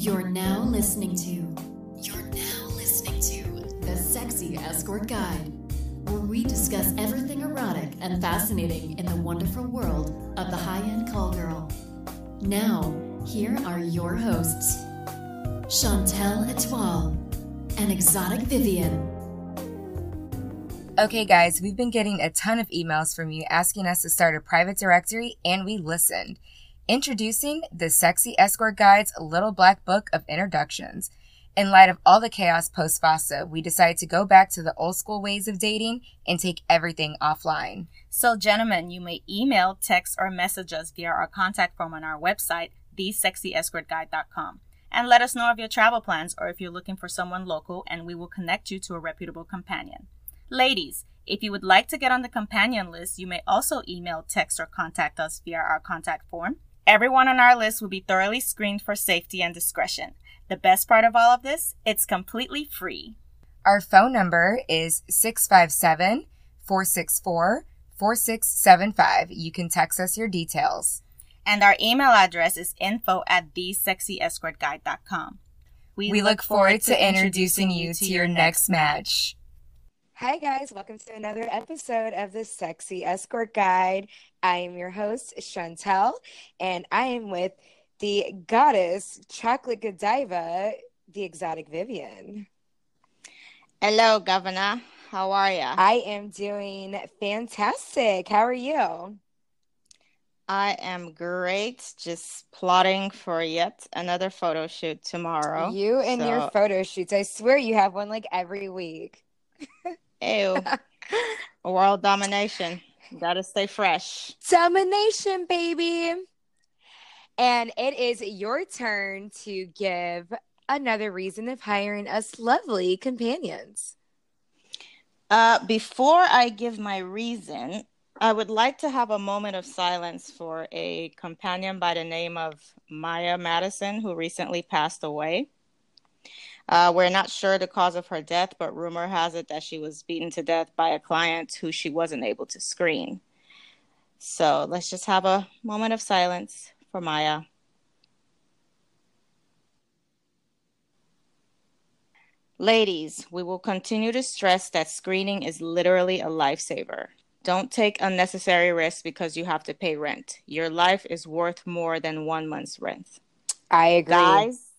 You're now listening to. You're now listening to the Sexy Escort Guide, where we discuss everything erotic and fascinating in the wonderful world of the high-end call girl. Now, here are your hosts, Chantel Etoile and Exotic Vivian. Okay, guys, we've been getting a ton of emails from you asking us to start a private directory, and we listened. Introducing the Sexy Escort Guide's Little Black Book of Introductions. In light of all the chaos post FOSTA, we decided to go back to the old school ways of dating and take everything offline. So, gentlemen, you may email, text, or message us via our contact form on our website, thesexyescortguide.com, and let us know of your travel plans or if you're looking for someone local, and we will connect you to a reputable companion. Ladies, if you would like to get on the companion list, you may also email, text, or contact us via our contact form. Everyone on our list will be thoroughly screened for safety and discretion. The best part of all of this, it's completely free. Our phone number is 657 464 4675. You can text us your details. And our email address is info at thesexyescortguide.com. We, we look forward to introducing you to your next match. Hi, guys. Welcome to another episode of the Sexy Escort Guide. I am your host, Chantel, and I am with the goddess, Chocolate Godiva, the exotic Vivian. Hello, Governor. How are you? I am doing fantastic. How are you? I am great. Just plotting for yet another photo shoot tomorrow. You and so... your photo shoots. I swear you have one like every week. Ew. World domination. Gotta stay fresh. Domination, baby. And it is your turn to give another reason of hiring us lovely companions. Uh, before I give my reason, I would like to have a moment of silence for a companion by the name of Maya Madison, who recently passed away. Uh, we're not sure the cause of her death, but rumor has it that she was beaten to death by a client who she wasn't able to screen. So let's just have a moment of silence for Maya. Ladies, we will continue to stress that screening is literally a lifesaver. Don't take unnecessary risks because you have to pay rent. Your life is worth more than one month's rent. I agree. Guys,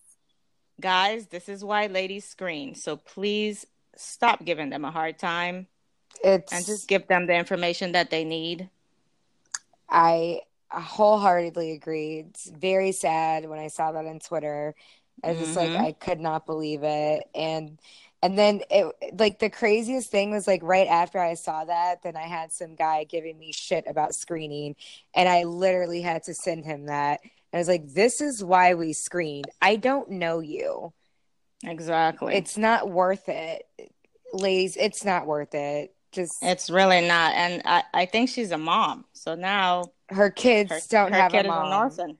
guys, this is why ladies screen. So please stop giving them a hard time. It's and just give them the information that they need. I wholeheartedly agree. It's very sad when I saw that on Twitter. I was just mm-hmm. like I could not believe it. And and then it like the craziest thing was like right after I saw that, then I had some guy giving me shit about screening and I literally had to send him that I was like, this is why we screened. I don't know you. Exactly. It's not worth it. Ladies, it's not worth it. Just It's really not. And I, I think she's a mom. So now her kids her, don't her have kid a mom. Is an orphan.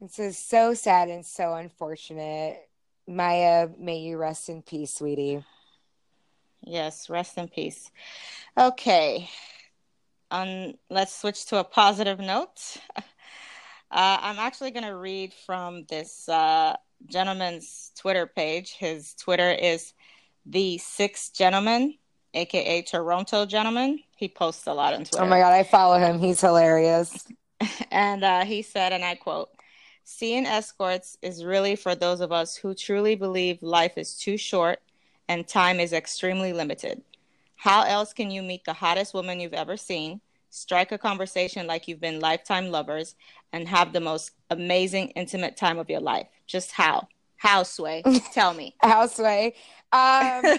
This is so sad and so unfortunate. Maya, may you rest in peace, sweetie. Yes, rest in peace. Okay. Um, let's switch to a positive note. Uh, I'm actually going to read from this uh, gentleman's Twitter page. His Twitter is the Sixth Gentleman, aka Toronto Gentleman. He posts a lot on Twitter. Oh my god, I follow him. He's hilarious. and uh, he said, and I quote: "Seeing escorts is really for those of us who truly believe life is too short and time is extremely limited. How else can you meet the hottest woman you've ever seen?" Strike a conversation like you've been lifetime lovers, and have the most amazing, intimate time of your life. Just how? How, Sway? Tell me. how, Sway? Um,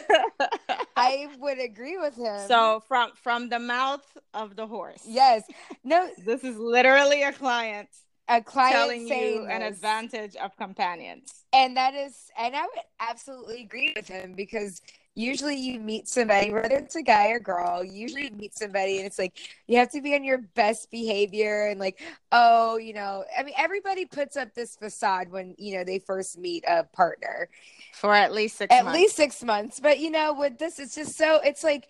I would agree with him. So from from the mouth of the horse. Yes. No. this is literally a client. A client telling you this. an advantage of companions. And that is, and I would absolutely agree with him because usually you meet somebody, whether it's a guy or girl, usually you meet somebody and it's like you have to be on your best behavior and like, oh, you know, I mean, everybody puts up this facade when, you know, they first meet a partner. For at least six at months. least six months. But you know, with this, it's just so it's like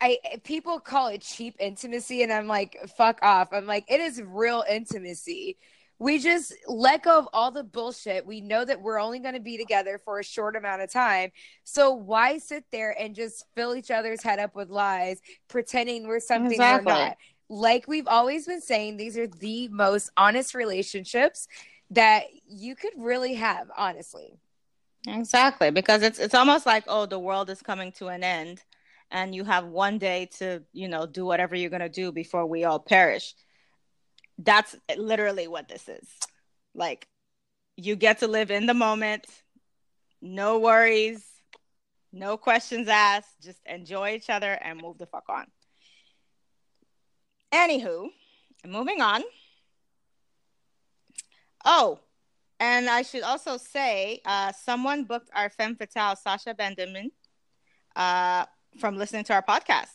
I people call it cheap intimacy, and I'm like, fuck off. I'm like, it is real intimacy we just let go of all the bullshit. We know that we're only going to be together for a short amount of time. So why sit there and just fill each other's head up with lies, pretending we're something exactly. we're not? Like we've always been saying, these are the most honest relationships that you could really have, honestly. Exactly, because it's it's almost like oh, the world is coming to an end, and you have one day to you know do whatever you're gonna do before we all perish that's literally what this is. Like, you get to live in the moment, no worries, no questions asked, just enjoy each other and move the fuck on. Anywho, moving on. Oh, and I should also say, uh, someone booked our femme fatale, Sasha Benjamin, uh, from listening to our podcast.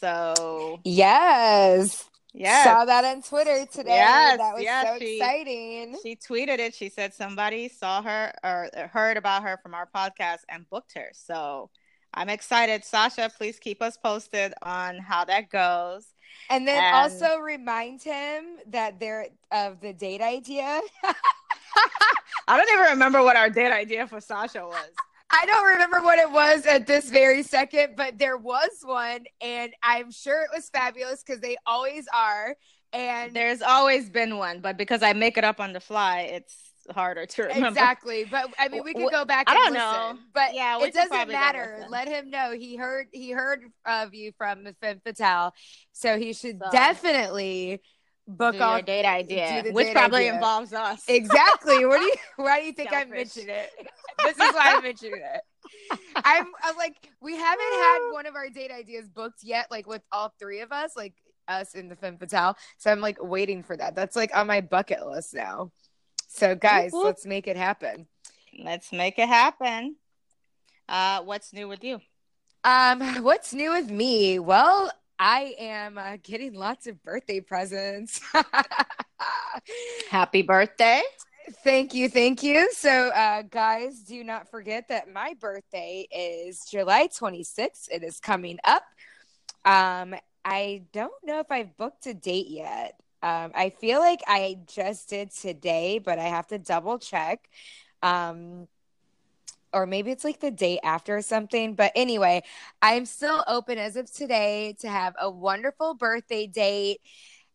So yes, yeah. Saw that on Twitter today. Yes, that was yes, so she, exciting. She tweeted it. She said somebody saw her or heard about her from our podcast and booked her. So I'm excited. Sasha, please keep us posted on how that goes. And then and... also remind him that they're of the date idea. I don't even remember what our date idea for Sasha was. I don't remember what it was at this very second, but there was one, and I'm sure it was fabulous because they always are. And there's always been one, but because I make it up on the fly, it's harder to remember. Exactly, but I mean, we could go back. I don't listen, know, but yeah, it doesn't matter. Let him know he heard he heard of you from the Femme Fatale, so he should so. definitely book do off date idea, which probably idea. involves us. Exactly. What do you? Why do you think Selfish. I mentioned it? This is why I mentioned it. I'm, I'm like, we haven't had one of our date ideas booked yet, like with all three of us, like us in the Femme Fatale. So I'm like waiting for that. That's like on my bucket list now. So guys, Woo-hoo. let's make it happen. Let's make it happen. Uh, what's new with you? Um, what's new with me? Well, I am uh, getting lots of birthday presents. Happy birthday. Thank you. Thank you. So, uh, guys, do not forget that my birthday is July 26th. It is coming up. Um, I don't know if I've booked a date yet. Um, I feel like I just did today, but I have to double check. Um, or maybe it's like the day after or something. But anyway, I'm still open as of today to have a wonderful birthday date.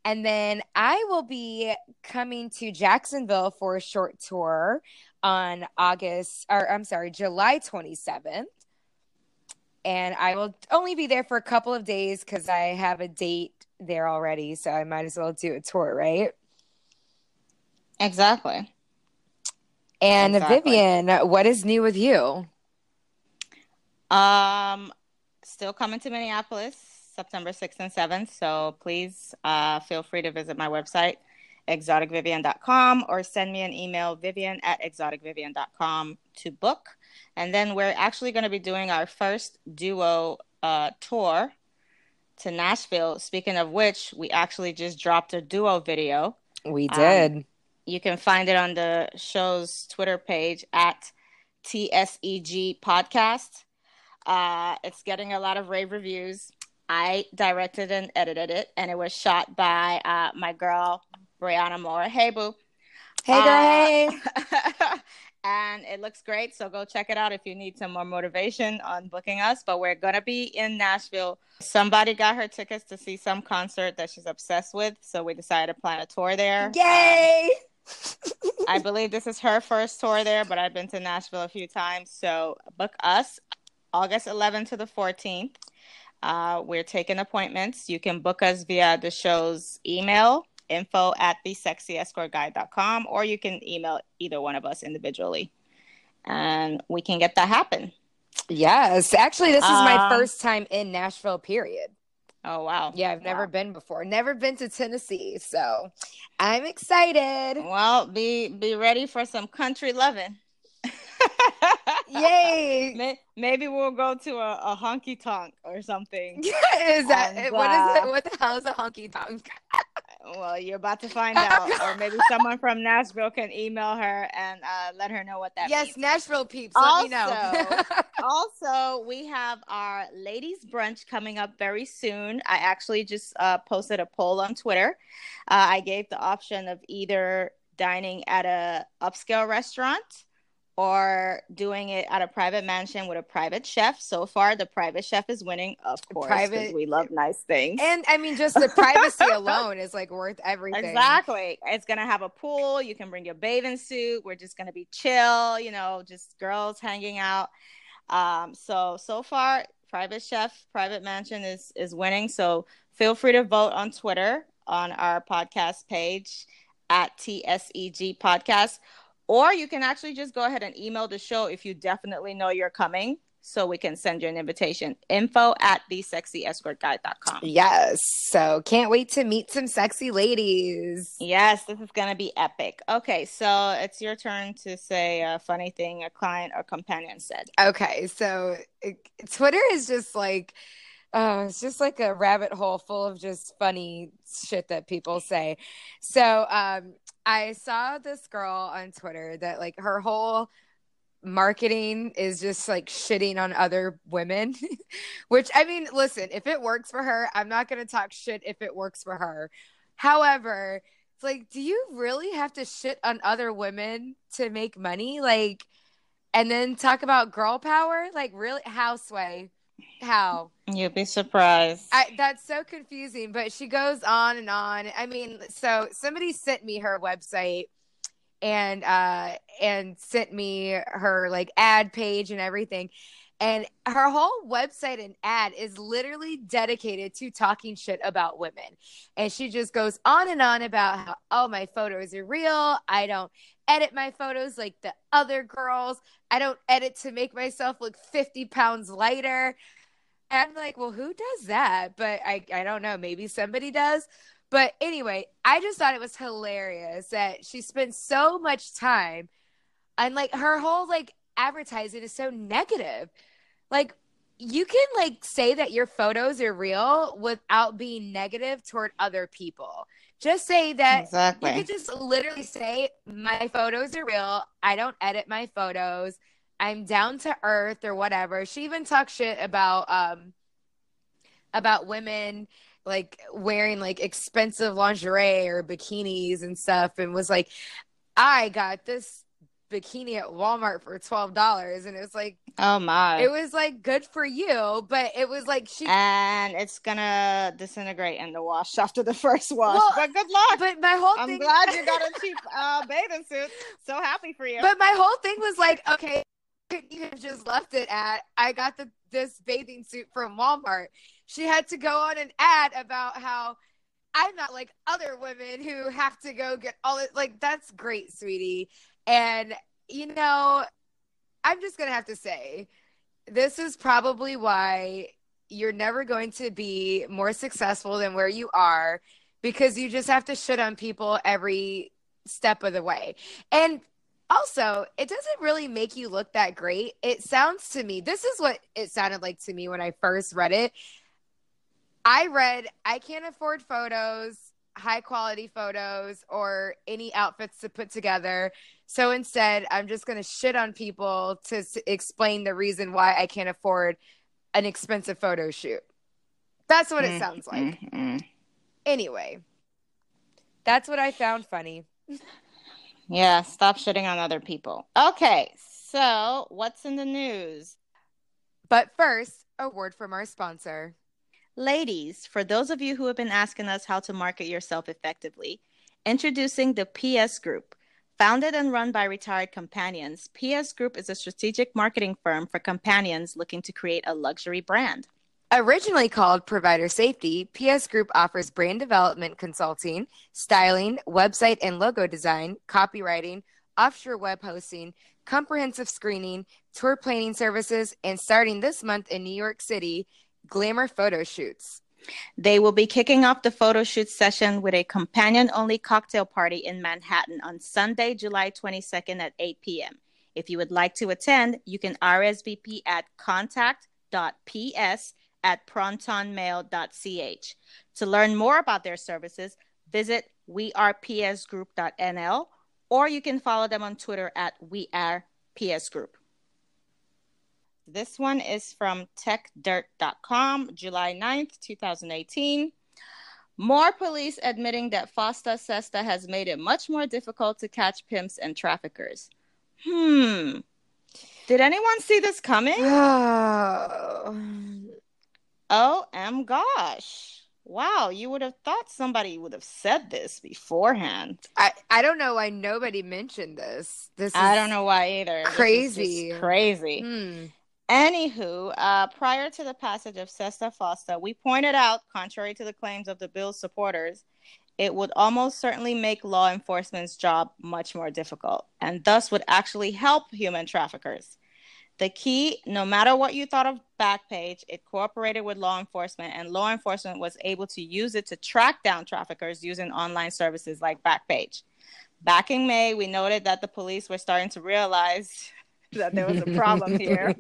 And then I will be coming to Jacksonville for a short tour on August, or I'm sorry, July 27th. And I will only be there for a couple of days because I have a date there already. So I might as well do a tour, right? Exactly. And exactly. Vivian, what is new with you? Um, still coming to Minneapolis September 6th and 7th. So please uh, feel free to visit my website, exoticvivian.com, or send me an email, vivian at exoticvivian.com to book. And then we're actually going to be doing our first duo uh, tour to Nashville. Speaking of which, we actually just dropped a duo video. We did. Um, you can find it on the show's Twitter page at TSEG Podcast. Uh, it's getting a lot of rave reviews. I directed and edited it, and it was shot by uh, my girl Brianna Moore. Hey, boo. Hey, girl. Hey. Uh, and it looks great. So go check it out if you need some more motivation on booking us. But we're gonna be in Nashville. Somebody got her tickets to see some concert that she's obsessed with, so we decided to plan a tour there. Yay! Um, I believe this is her first tour there, but I've been to Nashville a few times. So book us August 11th to the 14th. Uh, we're taking appointments. You can book us via the show's email, info at the sexyescortguide.com, or you can email either one of us individually. And we can get that happen. Yes. Actually, this is my um, first time in Nashville, period. Oh wow. Yeah, I've never been before. Never been to Tennessee, so I'm excited. Well, be be ready for some country loving. Yay! Maybe we'll go to a, a honky tonk or something. is that and, what uh, is it? What the hell is a honky tonk? well, you're about to find out, or maybe someone from Nashville can email her and uh, let her know what that yes, means. Yes, Nashville peeps. Also, let me know. also, we have our ladies brunch coming up very soon. I actually just uh, posted a poll on Twitter. Uh, I gave the option of either dining at a upscale restaurant or doing it at a private mansion with a private chef. So far, the private chef is winning, of course. Private, we love nice things, and I mean, just the privacy alone is like worth everything. Exactly. It's gonna have a pool. You can bring your bathing suit. We're just gonna be chill. You know, just girls hanging out. Um, so so far, private chef, private mansion is is winning. So feel free to vote on Twitter on our podcast page at TSEG Podcast or you can actually just go ahead and email the show if you definitely know you're coming so we can send you an invitation. Info at thesexyescortguide.com. Yes. So can't wait to meet some sexy ladies. Yes, this is going to be epic. Okay, so it's your turn to say a funny thing a client or companion said. Okay, so it, Twitter is just like, uh, it's just like a rabbit hole full of just funny shit that people say. So, um, I saw this girl on Twitter that like her whole marketing is just like shitting on other women, which I mean, listen, if it works for her, I'm not going to talk shit if it works for her. However, it's like, do you really have to shit on other women to make money? Like, and then talk about girl power? Like, really? How, Sway? How? You'd be surprised. I, that's so confusing, but she goes on and on. I mean, so somebody sent me her website and uh and sent me her like ad page and everything. And her whole website and ad is literally dedicated to talking shit about women. And she just goes on and on about how, oh, my photos are real. I don't edit my photos like the other girls. I don't edit to make myself look 50 pounds lighter. And I'm like, well, who does that? But I, I don't know. Maybe somebody does. But anyway, I just thought it was hilarious that she spent so much time and like her whole like advertising is so negative. Like you can like say that your photos are real without being negative toward other people. Just say that exactly. you could just literally say my photos are real. I don't edit my photos. I'm down to earth or whatever. She even talks shit about um about women like wearing like expensive lingerie or bikinis and stuff and was like I got this bikini at Walmart for twelve dollars, and it was like, oh my, it was like good for you, but it was like she and it's gonna disintegrate in the wash after the first wash. Well, but good luck. But my whole I'm thing, glad you got a cheap uh, bathing suit. So happy for you. But my whole thing was like, okay, you have just left it at I got the this bathing suit from Walmart. She had to go on an ad about how. I'm not like other women who have to go get all it. Like that's great, sweetie. And, you know, I'm just going to have to say this is probably why you're never going to be more successful than where you are because you just have to shit on people every step of the way. And also, it doesn't really make you look that great. It sounds to me, this is what it sounded like to me when I first read it. I read, I can't afford photos, high quality photos, or any outfits to put together. So instead, I'm just going to shit on people to s- explain the reason why I can't afford an expensive photo shoot. That's what it mm, sounds like. Mm-hmm. Anyway, that's what I found funny. Yeah, stop shitting on other people. Okay, so what's in the news? But first, a word from our sponsor. Ladies, for those of you who have been asking us how to market yourself effectively, introducing the PS Group Founded and run by retired companions, PS Group is a strategic marketing firm for companions looking to create a luxury brand. Originally called Provider Safety, PS Group offers brand development consulting, styling, website and logo design, copywriting, offshore web hosting, comprehensive screening, tour planning services, and starting this month in New York City, glamour photo shoots. They will be kicking off the photo shoot session with a companion only cocktail party in Manhattan on Sunday, July 22nd at 8 p.m. If you would like to attend, you can RSVP at contact.ps at protonmail.ch. To learn more about their services, visit wearepsgroup.nl or you can follow them on Twitter at wearepsgroup. This one is from techdirt.com, July 9th, 2018. More police admitting that FOSTA SESTA has made it much more difficult to catch pimps and traffickers. Hmm. Did anyone see this coming? oh, m gosh. Wow, you would have thought somebody would have said this beforehand. I, I don't know why nobody mentioned this. This I don't know why either. Crazy. Crazy. Hmm. Anywho, uh, prior to the passage of Sesta Fosta, we pointed out, contrary to the claims of the bill's supporters, it would almost certainly make law enforcement's job much more difficult and thus would actually help human traffickers. The key, no matter what you thought of Backpage, it cooperated with law enforcement, and law enforcement was able to use it to track down traffickers using online services like Backpage. Back in May, we noted that the police were starting to realize that there was a problem here.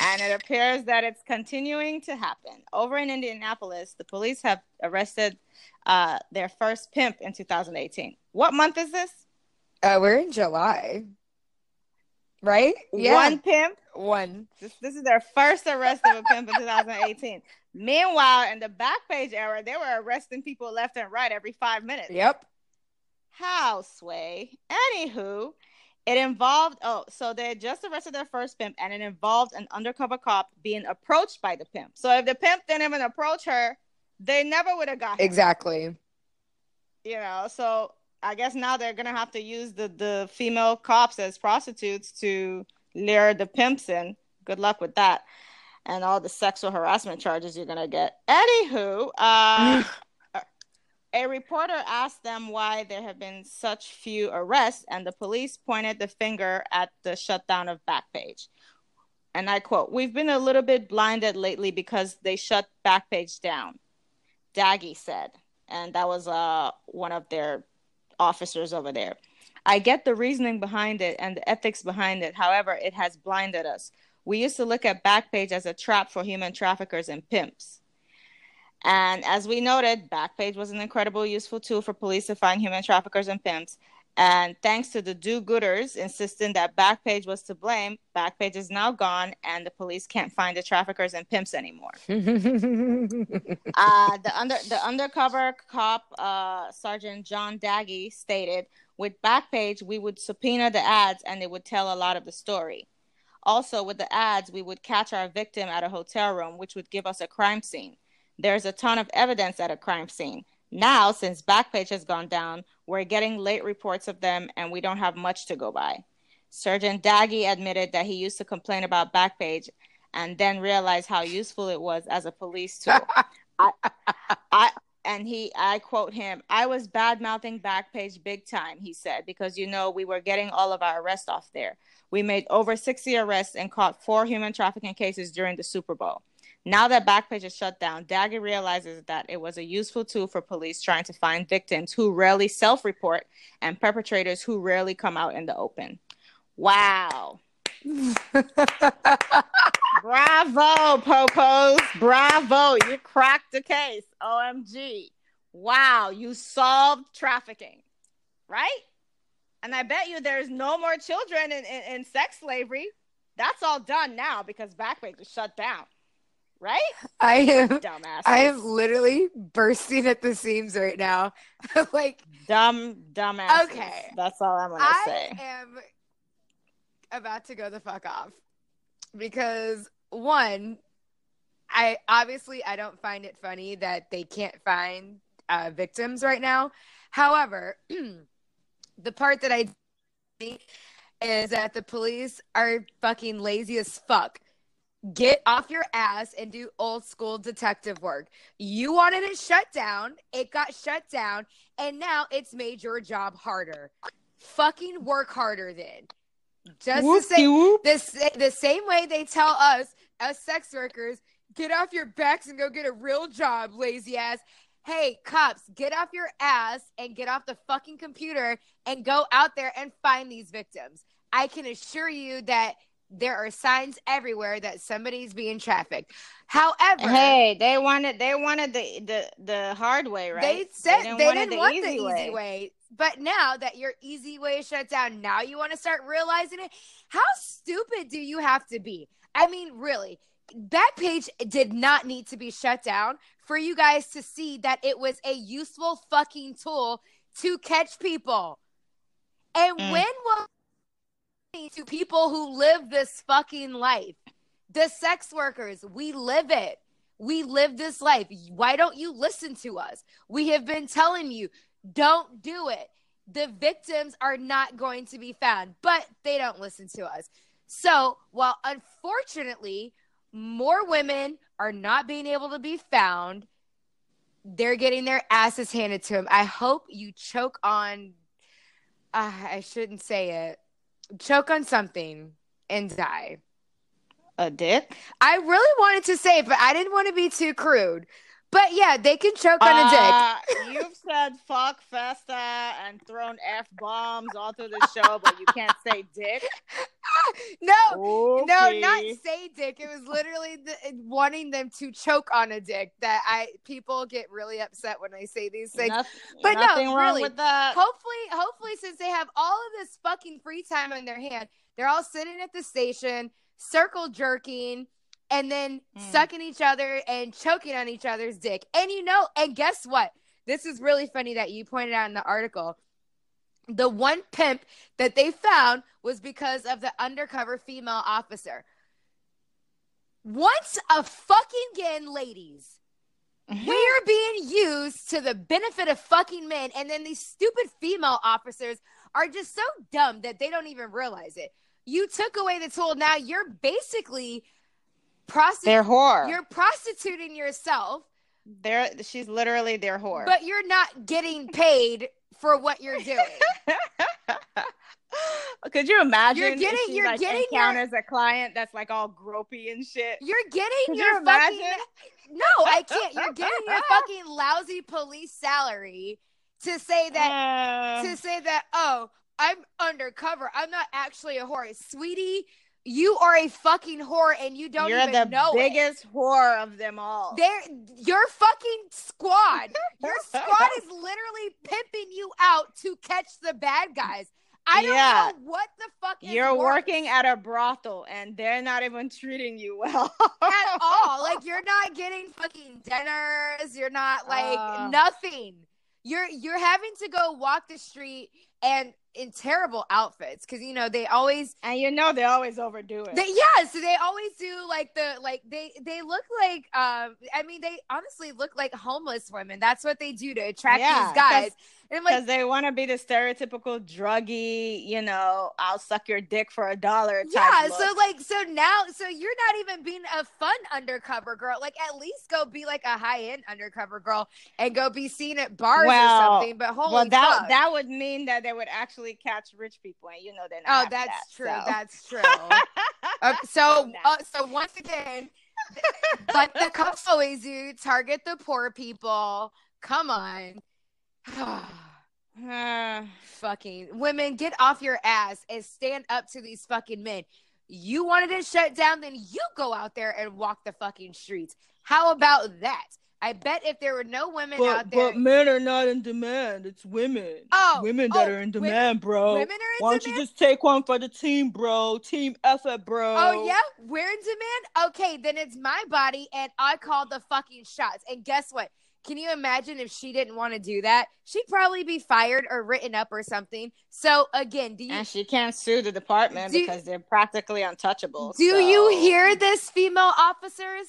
and it appears that it's continuing to happen. Over in Indianapolis, the police have arrested uh, their first pimp in 2018. What month is this? Uh, we're in July. Right? Yeah. One pimp? One. This, this is their first arrest of a pimp in 2018. Meanwhile, in the Backpage era, they were arresting people left and right every five minutes. Yep. How, Sway? Anywho, it involved, oh, so they just arrested their first pimp, and it involved an undercover cop being approached by the pimp. So if the pimp didn't even approach her, they never would have got him. Exactly. You know, so I guess now they're gonna have to use the the female cops as prostitutes to lure the pimps in. Good luck with that, and all the sexual harassment charges you're gonna get. Anywho, uh, a reporter asked them why there have been such few arrests, and the police pointed the finger at the shutdown of Backpage. And I quote, We've been a little bit blinded lately because they shut Backpage down, Daggy said. And that was uh, one of their officers over there. I get the reasoning behind it and the ethics behind it. However, it has blinded us. We used to look at Backpage as a trap for human traffickers and pimps. And as we noted, Backpage was an incredible useful tool for police to find human traffickers and pimps. And thanks to the do gooders insisting that Backpage was to blame, Backpage is now gone and the police can't find the traffickers and pimps anymore. uh, the, under, the undercover cop, uh, Sergeant John Daggy, stated With Backpage, we would subpoena the ads and they would tell a lot of the story. Also, with the ads, we would catch our victim at a hotel room, which would give us a crime scene. There's a ton of evidence at a crime scene. Now, since Backpage has gone down, we're getting late reports of them and we don't have much to go by. Sergeant Daggy admitted that he used to complain about Backpage and then realized how useful it was as a police tool. I, I, and he, I quote him, I was bad mouthing Backpage big time, he said, because you know, we were getting all of our arrests off there. We made over 60 arrests and caught four human trafficking cases during the Super Bowl. Now that Backpage is shut down, Daggy realizes that it was a useful tool for police trying to find victims who rarely self report and perpetrators who rarely come out in the open. Wow. Bravo, Popos. Bravo. You cracked the case. OMG. Wow. You solved trafficking, right? And I bet you there's no more children in, in, in sex slavery. That's all done now because Backpage is shut down right? I am dumbass. I am literally bursting at the seams right now. like dumb dumbass. Okay. That's all I'm gonna I say. I am about to go the fuck off. Because one, I obviously I don't find it funny that they can't find uh, victims right now. However, the part that I think is that the police are fucking lazy as fuck get off your ass and do old school detective work. You wanted it shut down, it got shut down, and now it's made your job harder. Fucking work harder then. Just whoop, the same the, the same way they tell us as sex workers, get off your backs and go get a real job, lazy ass. Hey, cops, get off your ass and get off the fucking computer and go out there and find these victims. I can assure you that there are signs everywhere that somebody's being trafficked. However, hey, they wanted they wanted the the the hard way, right? They said they didn't, they didn't the want the easy way. way. But now that your easy way is shut down, now you want to start realizing it. How stupid do you have to be? I mean, really, that page did not need to be shut down for you guys to see that it was a useful fucking tool to catch people. And mm. when will to people who live this fucking life? The sex workers, we live it. We live this life. Why don't you listen to us? We have been telling you, don't do it. The victims are not going to be found, but they don't listen to us. So, while unfortunately more women are not being able to be found, they're getting their asses handed to them. I hope you choke on, uh, I shouldn't say it, choke on something and die. A dick? I really wanted to say but I didn't want to be too crude. But yeah, they can choke on uh, a dick. Uh, you've said fuck FOSTA and thrown F bombs all through the show, but you can't say dick. no, okay. no, not say dick. It was literally the, wanting them to choke on a dick that I people get really upset when I say these things. Nothing, but nothing no, really. With that. Hopefully, hopefully, since they have all of this fucking free time on their hand, they're all sitting at the station, circle jerking and then mm. sucking each other and choking on each other's dick. And you know, and guess what? This is really funny that you pointed out in the article. The one pimp that they found was because of the undercover female officer. Once a fucking again, ladies, mm-hmm. we are being used to the benefit of fucking men, and then these stupid female officers are just so dumb that they don't even realize it. You took away the tool. Now you're basically prostitute. They're whore. You're prostituting yourself. They're she's literally their whore. But you're not getting paid for what you're doing. Could you imagine? You're getting, you're like getting encounters your, a client that's like all gropey and shit. You're getting Could your you fucking. No, I can't. You're getting your fucking lousy police salary to say that uh, to say that. Oh, I'm undercover. I'm not actually a whore, sweetie you are a fucking whore and you don't You're even the know biggest it. whore of them all. There, your fucking squad, your squad is literally pimping you out to catch the bad guys. I don't yeah. know what the fuck You're worse. working at a brothel and they're not even treating you well at all. Like you're not getting fucking dinners. You're not like uh, nothing. You're you're having to go walk the street and in terrible outfits because you know they always and you know they always overdo it. They, yeah, so they always do like the like they they look like um I mean they honestly look like homeless women. That's what they do to attract yeah, these guys. And like, because they want to be the stereotypical druggy, you know, I'll suck your dick for a dollar. Yeah. Look. So like, so now, so you're not even being a fun undercover girl. Like, at least go be like a high end undercover girl and go be seen at bars well, or something. But holy well, that fuck. that would mean that they would actually catch rich people, and you know they're not. Oh, that's that, true. So. That's true. uh, so, uh, so once again. but the cops always do target the poor people. Come on. fucking women, get off your ass and stand up to these fucking men. You wanted it shut down, then you go out there and walk the fucking streets. How about that? I bet if there were no women but, out there, but men are not in demand. It's women. Oh, women that oh, are in demand, women, bro. Women are in Why don't you just take one for the team, bro? Team effort, bro. Oh yeah, we're in demand. Okay, then it's my body, and I call the fucking shots. And guess what? Can you imagine if she didn't want to do that? She'd probably be fired or written up or something. So again, do you And she can't sue the department do, because they're practically untouchable. Do so. you hear this, female officers?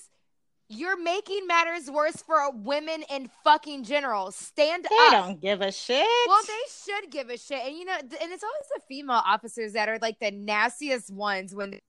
You're making matters worse for women in fucking general. Stand they up. They don't give a shit. Well, they should give a shit. And you know, and it's always the female officers that are like the nastiest ones when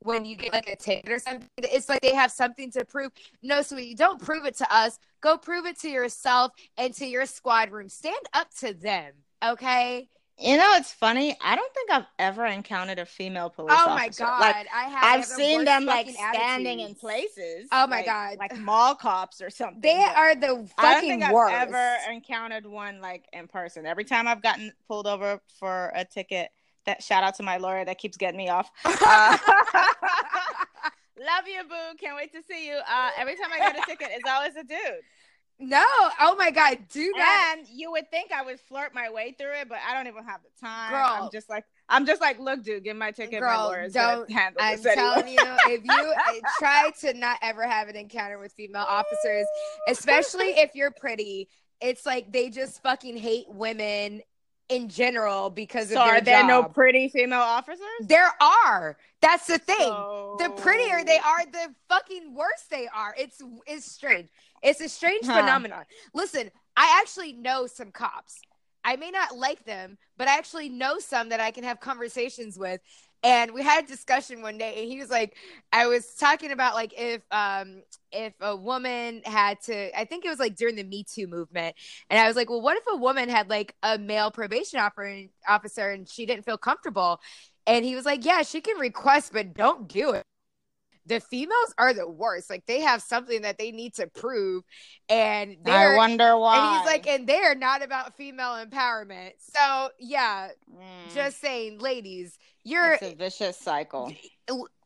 when you get like a ticket or something. It's like they have something to prove. No, sweetie, don't prove it to us. Go prove it to yourself and to your squad room. Stand up to them, okay? You know, it's funny. I don't think I've ever encountered a female police oh officer. oh officer. my god, like, I have. I've seen them like standing attitudes. in places. Oh my like, god, like mall cops or something. They are the fucking I don't think worst. I've ever encountered one like in person. Every time I've gotten pulled over for a ticket, that shout out to my lawyer that keeps getting me off. Uh, love you, boo. Can't wait to see you. Uh, every time I get a ticket, it's always a dude. No. Oh my God. Do that. And you would think I would flirt my way through it, but I don't even have the time. Girl. I'm just like, I'm just like, look, dude, give my ticket. my Girl, lawyer's don't. handle I'm this anyway. telling you, if you try to not ever have an encounter with female officers, especially if you're pretty, it's like they just fucking hate women in general because so of their are there no pretty female officers? There are. That's the thing. So- The prettier they are, the fucking worse they are. It's it's strange. It's a strange Huh. phenomenon. Listen, I actually know some cops. I may not like them, but I actually know some that I can have conversations with. And we had a discussion one day, and he was like, I was talking about like if um if a woman had to, I think it was like during the Me Too movement, and I was like, well, what if a woman had like a male probation officer and she didn't feel comfortable? And he was like, yeah, she can request, but don't do it. The females are the worst. Like they have something that they need to prove, and I wonder why. and he's like, and they're not about female empowerment. So yeah, Mm, just saying, ladies, you're it's a vicious cycle.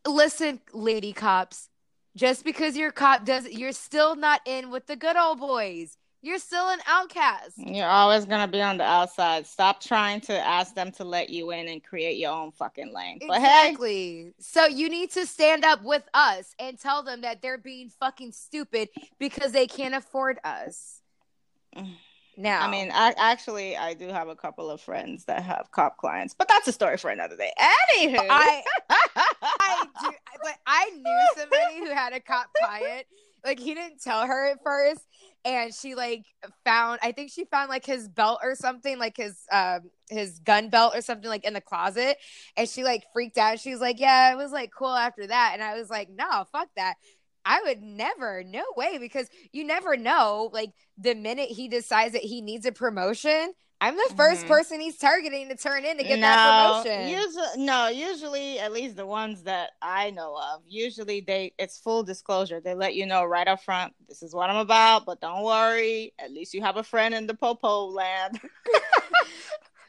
listen, lady cops. Just because your cop does, you're still not in with the good old boys. You're still an outcast. You're always gonna be on the outside. Stop trying to ask them to let you in and create your own fucking lane. But hey, Exactly. So you need to stand up with us and tell them that they're being fucking stupid because they can't afford us. Now, I mean, I actually I do have a couple of friends that have cop clients, but that's a story for another day. Anywho, I I do, but I knew somebody who had a cop client. Like he didn't tell her at first, and she like found. I think she found like his belt or something, like his um his gun belt or something, like in the closet, and she like freaked out. She was like, "Yeah, it was like cool after that," and I was like, "No, fuck that." I would never, no way, because you never know. Like the minute he decides that he needs a promotion, I'm the 1st Mhm. person he's targeting to turn in to get that promotion. Usually, no, usually at least the ones that I know of, usually they it's full disclosure. They let you know right up front, this is what I'm about, but don't worry, at least you have a friend in the popo land.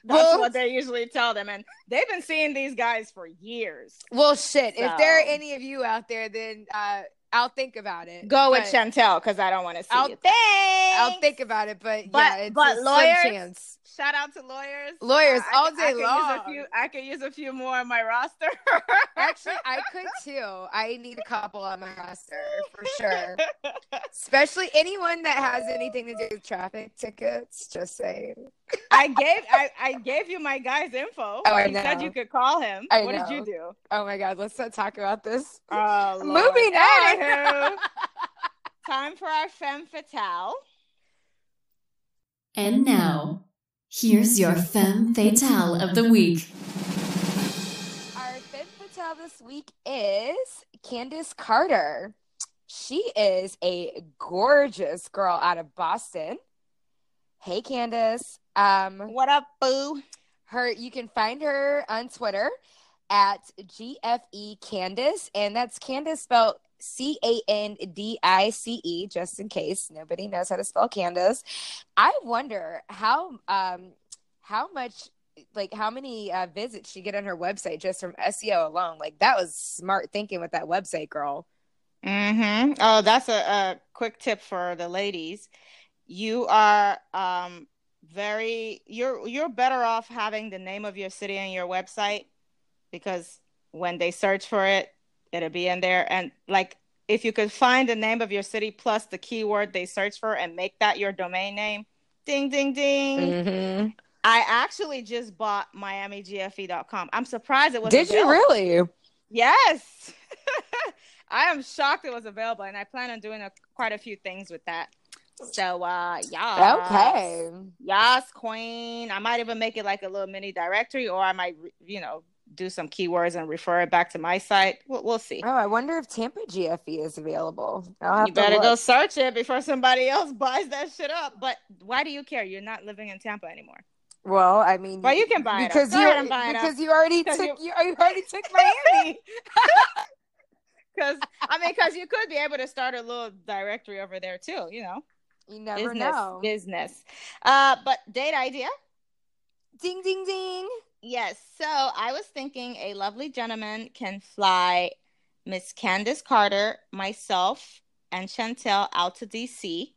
That's Well- what they usually tell them, and they've been seeing these guys for years. Well, shit. If there are any of you out there, then uh, I'll think about it. Go with Chantel because I don't want to see I'll-. Thanks. I'll think about it, but, But- yeah, it's but a lawyers- chance. Shout out to lawyers. Lawyers uh, I- all I, day I could Use long. a few, I could use a few more on my roster. Actually, I could too. I need a couple on my roster for sure. Especially anyone that has anything to do with traffic tickets. Just saying. I gave I, I gave you my guy's info. Oh, I he said you could call him. I what did you do? Oh my God, let's not talk about this. Oh, Lord. Moving on. Time for our femme fatale. And now, here's your femme fatale of the week. Our fifth fatale this week is Candice Carter. She is a gorgeous girl out of Boston. Hey, Candice. Um, What up, boo? her you can find her on Twitter at GFE Candice, and that's Candice spelled C A N D I C E, just in case nobody knows how to spell Candice. I wonder how um how much like how many uh, visits she get on her website just from SEO alone. Like that was smart thinking with that website, girl. Mm-hmm. Oh, that's a, a quick tip for the ladies. You are um very you're you're better off having the name of your city on your website because when they search for it, it'll be in there. And like if you could find the name of your city plus the keyword they search for and make that your domain name, ding ding ding. Mm-hmm. I actually just bought MiamiGFE.com. I'm surprised it was Did you really? Yes. I am shocked it was available, and I plan on doing a, quite a few things with that. So, uh, yeah. Okay. Yes, queen. I might even make it like a little mini directory, or I might, you know, do some keywords and refer it back to my site. We'll, we'll see. Oh, I wonder if Tampa GFE is available. I'll have You to better go search it before somebody else buys that shit up. But why do you care? You're not living in Tampa anymore. Well, I mean, Well, you can buy it because Go you buy it you already Because took you, you already took Miami. Because I mean, because you could be able to start a little directory over there too. You know, You never business, know. business. Uh, but date idea. Ding ding ding. Yes. So I was thinking a lovely gentleman can fly Miss Candice Carter, myself, and Chantel out to DC.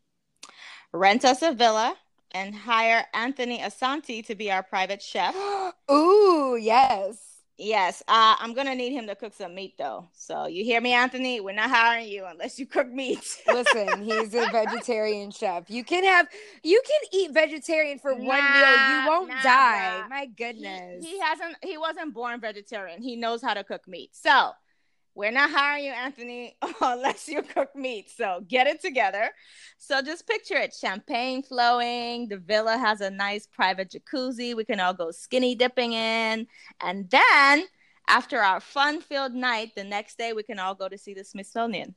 rent us a villa, and hire Anthony Asante to be our private chef. Ooh, yes. Yes, uh, I'm gonna need him to cook some meat though. So you hear me, Anthony? We're not hiring you unless you cook meat. Listen, he's a vegetarian chef. You can have, you can eat vegetarian for Nah, one meal. You won't nah, die. bruh. My He, goodness. he hasn't. He wasn't born vegetarian. He knows how to cook meat. So we're not hiring you, Anthony, unless you cook meat. So get it together. So just picture it: champagne flowing. The villa has a nice private jacuzzi. We can all go skinny dipping in, and then after our fun-filled night, the next day we can all go to see the Smithsonian.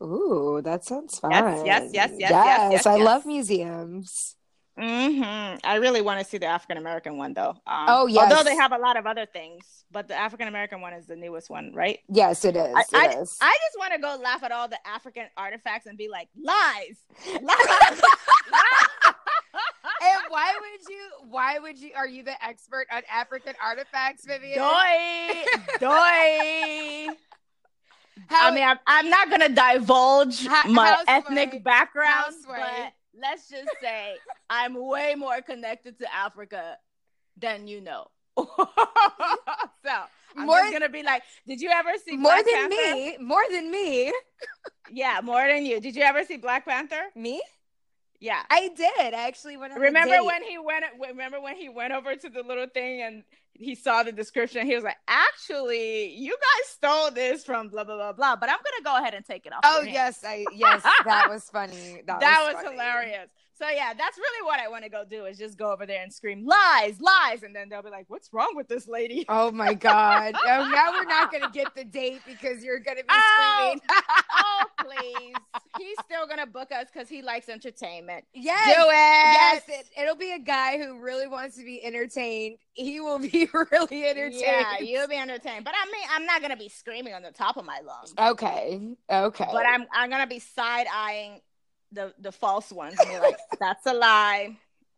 Ooh, that sounds fun. Yes, yes, yes, yes, yes, yes, I yes. love museums. Hmm I really want to see the African American one though. Um, Oh, yes. Although they have a lot of other things, but the African American one is the newest one, right? Yes, it is. I, It I, is. I just want to go laugh at all the African artifacts and be like, lies, lies. And why would you? Why would you? Are you the expert on African artifacts, Vivian? Doi, doi. How- I mean, I'm, I'm not gonna divulge Ha- my ethnic background, but let's just say I'm way more connected to Africa than you know. so I'm More- just gonna be like, did you ever see more Black than Panther? me. More than me. Yeah, more than you. Did you ever see Black Panther? Me? Yeah. I did. I actually went remember when he went remember when he went over to the little thing and he saw the description he was like actually you guys stole this from blah blah blah blah but i'm gonna go ahead and take it off Oh yes, I yes, that was funny. That, that was, funny. hilarious so yeah that's really what i want to go do is just go over there and scream lies lies and then they'll be like what's wrong with this lady Oh my god! Oh, now we're not gonna get the date because you're gonna be Oh. screaming. oh please he's still gonna book us because he likes entertainment yes, do it yes. It, it'll be a guy who really wants to be entertained. He will be really entertained. yeah you'll be entertained but i mean i'm not gonna be screaming on the top of my lungs Okay. Okay. but I'm I'm gonna be side eyeing the the false ones and be like, that's a lie.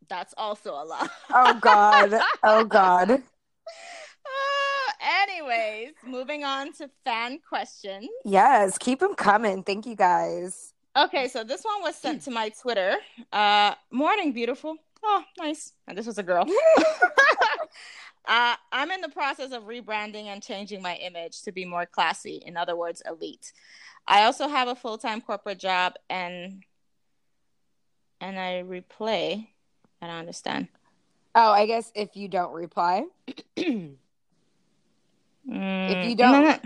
That's also a lie. Oh God. Oh God. Uh, anyways, moving on to fan questions. Yes. Keep them coming. Thank you guys. Okay, so this one was sent to my Twitter. Uh, morning, beautiful. Oh, nice. And this was a girl. uh, I'm in the process of rebranding and changing my image to be more classy. In other words, elite. I also have a full time corporate job and and I replay. I don't understand. Oh, I guess if you don't reply, mm, if you don't-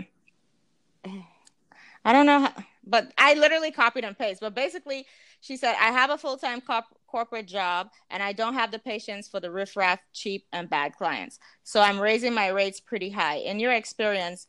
I don't know, how, but I literally copied and pasted. But basically, she said, I have a full time corp- corporate job and I don't have the patience for the riffraff, cheap, and bad clients. So I'm raising my rates pretty high. In your experience,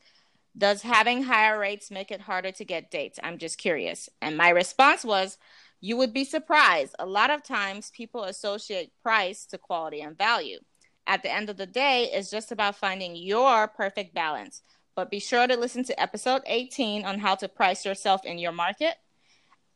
does having higher rates make it harder to get dates? I'm just curious. And my response was, you would be surprised. A lot of times people associate price to quality and value. At the end of the day, it's just about finding your perfect balance. But be sure to listen to episode 18 on how to price yourself in your market.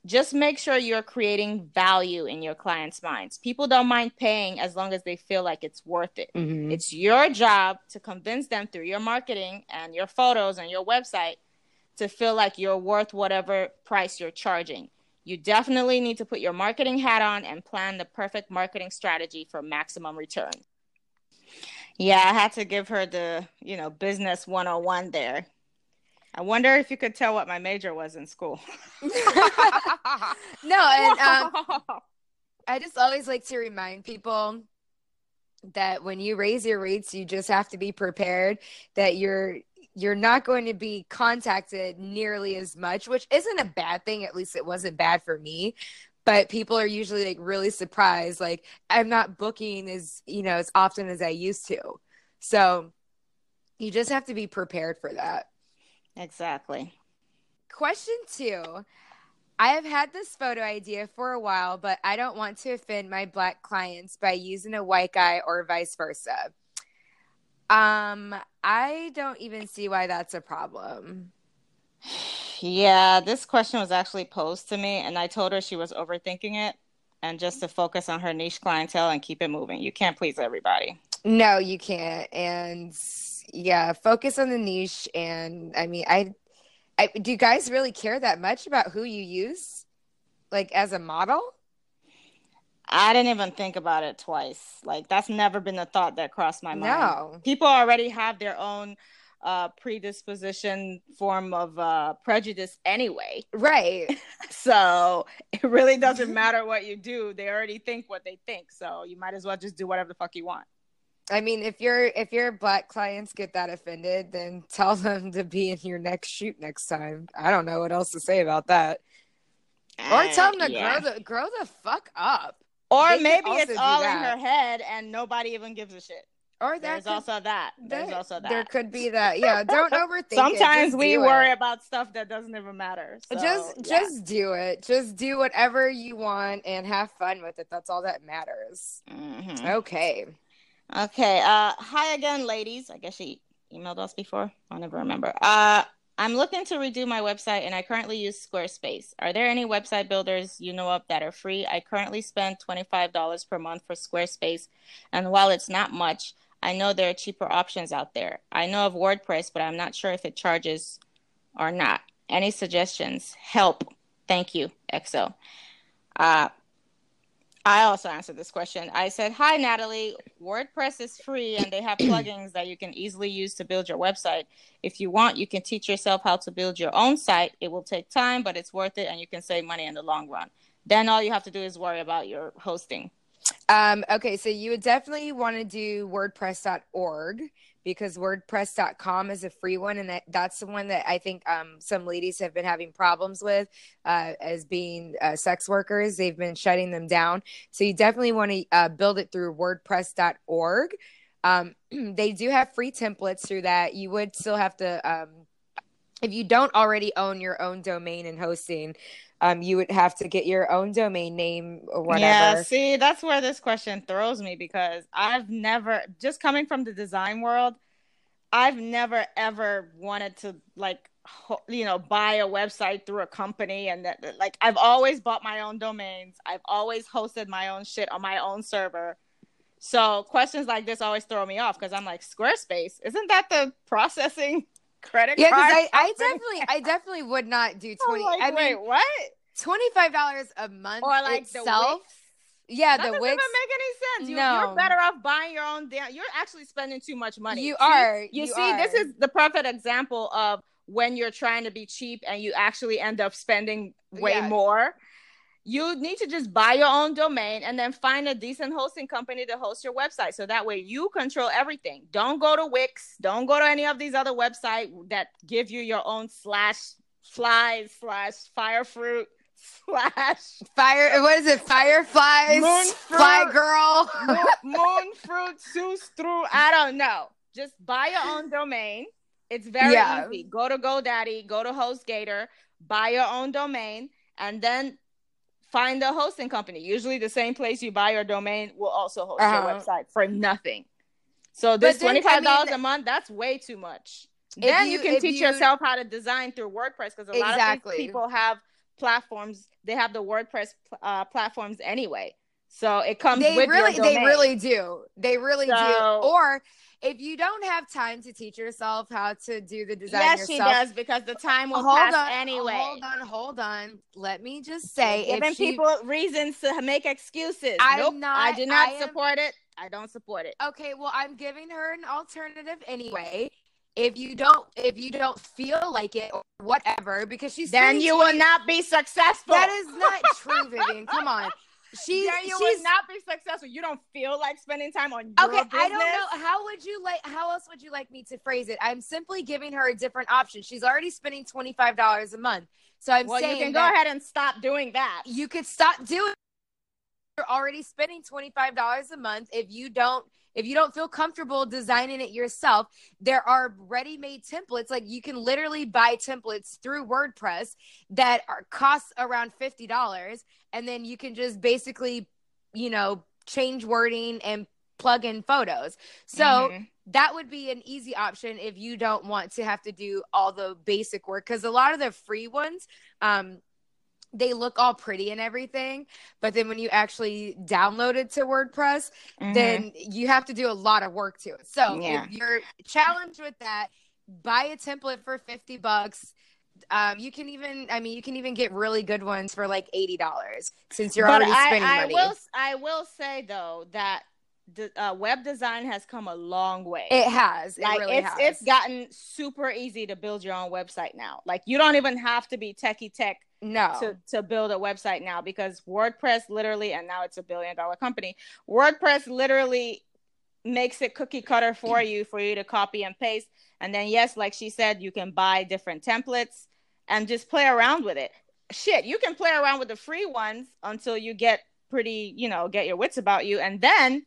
Just make sure you're creating value in your clients' minds. People don't mind paying as long as they feel like it's worth it. Mhm. It's your job to convince them through your marketing and your photos and your website to feel like you're worth whatever price you're charging. You definitely need to put your marketing hat on and plan the perfect marketing strategy for maximum return. Yeah, I had to give her the, you know, business 101 there. I wonder if you could tell what my major was in school. no, and um, I just always like to remind people that when you raise your rates, you just have to be prepared that you're you're not going to be contacted nearly as much, which isn't a bad thing. At least it wasn't bad for me. But people are usually like really surprised. Like I'm not booking as you know as often as I used to. So you just have to be prepared for that. exactly. Question two. I have had this photo idea for a while, but I don't want to offend my black clients by using a white guy or vice versa. Um, I don't even see why that's a problem. Yeah, this question was actually posed to me, and I told her she was overthinking it and just to focus on her niche clientele and keep it moving. You can't please everybody. No, you can't. And yeah, focus on the niche. And I mean, I, I do you guys really care that much about who you use, like as a model? I didn't even think about it twice. Like that's never been a thought that crossed my mind. No. People already have their own uh predisposition form of uh prejudice anyway. Right. so it really doesn't matter what you do. They already think what they think. So you might as well just do whatever the fuck you want. I mean, if your if your black clients get that offended, then tell them to be in your next shoot next time. I don't know what else to say about that. Or tell them to yeah. grow the grow the fuck up. Or they maybe it's all in her head and nobody even gives a shit. Or there's could, also that. There's also that. There could be that. Yeah, don't overthink. Sometimes we worry it. about stuff that doesn't even matter. So, just yeah. just do it. Just do whatever you want and have fun with it. That's all that matters. Mm-hmm. Okay. Okay. Uh hi again, ladies. I guess she emailed us before. I'll never remember. Uh I'm looking to redo my website and I currently use Squarespace. Are there any website builders you know of that are free? I currently spend $25 per month for Squarespace, and while it's not much, I know there are cheaper options out there. I know of WordPress, but I'm not sure if it charges or not. Any suggestions? Help. Thank you, EXO. Uh, I also answered this question. I said, Hi, Natalie. WordPress is free and they have plugins that you can easily use to build your website. If you want, you can teach yourself how to build your own site. It will take time, but it's worth it and you can save money in the long run. Then all you have to do is worry about your hosting. Um, okay, so you would definitely want to do WordPress.org because WordPress.com is a free one, and that, that's the one that I think um, some ladies have been having problems with uh, as being uh, sex workers. They've been shutting them down. So you definitely want to uh, build it through WordPress.org. Um, they do have free templates through that. You would still have to, um, if you don't already own your own domain and hosting, um, you would have to get your own domain name or whatever. Yeah, see, that's where this question throws me because I've never, just coming from the design world, I've never ever wanted to like, you know, buy a website through a company and that, like, I've always bought my own domains. I've always hosted my own shit on my own server. So questions like this always throw me off because I'm like, Squarespace, isn't that the processing credit yeah, card. Yeah, I, I definitely, I definitely would not do twenty. Like, I mean, what? Twenty five dollars a month or like itself. Yeah, that the doesn't Wix. even make any sense. You, no. You're better off buying your own damn. You're actually spending too much money. You see, are. You, you see, are. this is the perfect example of when you're trying to be cheap and you actually end up spending way yeah. more you need to just buy your own domain and then find a decent hosting company to host your website. So that way you control everything. Don't go to wix. Don't go to any of these other websites that give you your own slash flies slash firefruit slash fire what is it? Fireflies moon fruit, fly girl. Moon, moon fruit through i don't know. Just buy your own domain. It's very yeah. easy. Go to godaddy go to hostgator buy your own domain and then find a hosting company. Usually, the same place you buy your domain will also host uh-huh. your website for nothing. So this twenty five dollars I mean, a month that's way too much. Then you, you can teach you, yourself how to design through WordPress because a exactly. lot of people have platforms. They have the WordPress uh, platforms anyway, so it comes. They really, they really do. They really so, do. Or if you don't have time to teach yourself how to do the design yes yourself, she does because the time will hold pass on, anyway. hold on hold on. Let me just say You're giving she, people reasons to make excuses. I'm nope, not, i do not I support am, it. I don't support it. Okay well i'm giving her an alternative anyway. If you don't if you don't feel like it or whatever because she's then you 20, will not be successful. That is not true vivian. Come on she you she's, would not be successful. You don't feel like spending time on your okay. Business. I don't know how would you like. How else would you like me to phrase it? I'm simply giving her a different option. She's already spending twenty five dollars a month. So I'm well, saying you can go ahead and stop doing that. You could stop doing. You're already spending twenty five dollars a month. If you don't if you don't feel comfortable designing it yourself, there are ready-made templates. Like you can literally buy templates through WordPress that are cost around fifty dollars, and then you can just basically, you know, change wording and plug in photos. So mm-hmm. that would be an easy option if you don't want to have to do all the basic work because a lot of the free ones um, they look all pretty and everything but then when you actually download it to wordpress mm-hmm. then you have to do a lot of work to it so yeah. if you're challenged with that buy a template for 50 bucks Um, you can even, I mean, you can even get really good ones for like eighty dollars since you're but already I, spending I money. Will, I will say though that the, uh, web design has come a long way. It has. It like really it's has. it's gotten super easy to build your own website now. Like you don't even have to be techie tech no to, to build a website now because WordPress literally and now it's a billion dollar company. WordPress literally makes it cookie cutter for you for you to copy and paste. And then yes, like she said, you can buy different templates and just play around with it. Shit, you can play around with the free ones until you get pretty, you know, get your wits about you, and then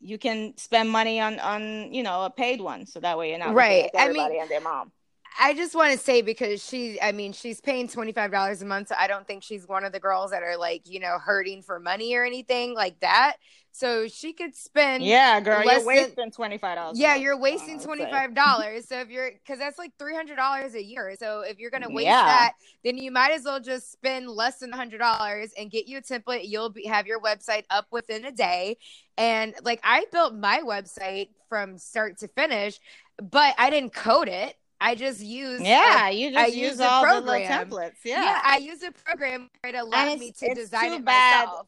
you can spend money on on you know a paid one, so that way you're not right. I mean, and their mom. I just want to say because she, I mean, she's paying twenty five dollars a month, so I don't think she's one of the girls that are like, you know, hurting for money or anything like that. So she could spend, yeah, girl, you're wasting twenty five dollars. Yeah, you're wasting twenty five dollars. so if you're, because that's like three hundred dollars a year. So if you're gonna waste yeah. that, then you might as well just spend less than hundred dollars and get you a template. You'll be, have your website up within a day. And like I built my website from start to finish, but I didn't code it. I just use yeah, you just I use, use all program. the little templates. Yeah. yeah, I use a program that allowed me to design it bad. myself.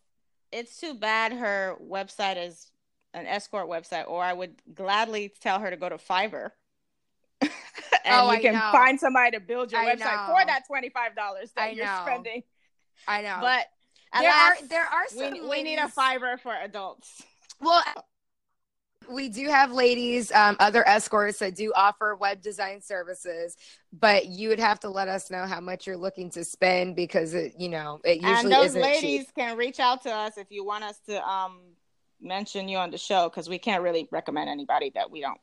It's too bad her website is an escort website, or I would gladly tell her to go to Fiverr. and oh, you can find somebody to build your I website know. for that twenty five dollars that I you're know. spending. I know, but there are there are some. We, we need a Fiverr for adults. Well, we do have ladies, um, other escorts that do offer web design services, but you would have to let us know how much you're looking to spend because it, you know, it usually and those ladies cheap. can reach out to us if you want us to um, mention you on the show because we can't really recommend anybody that we don't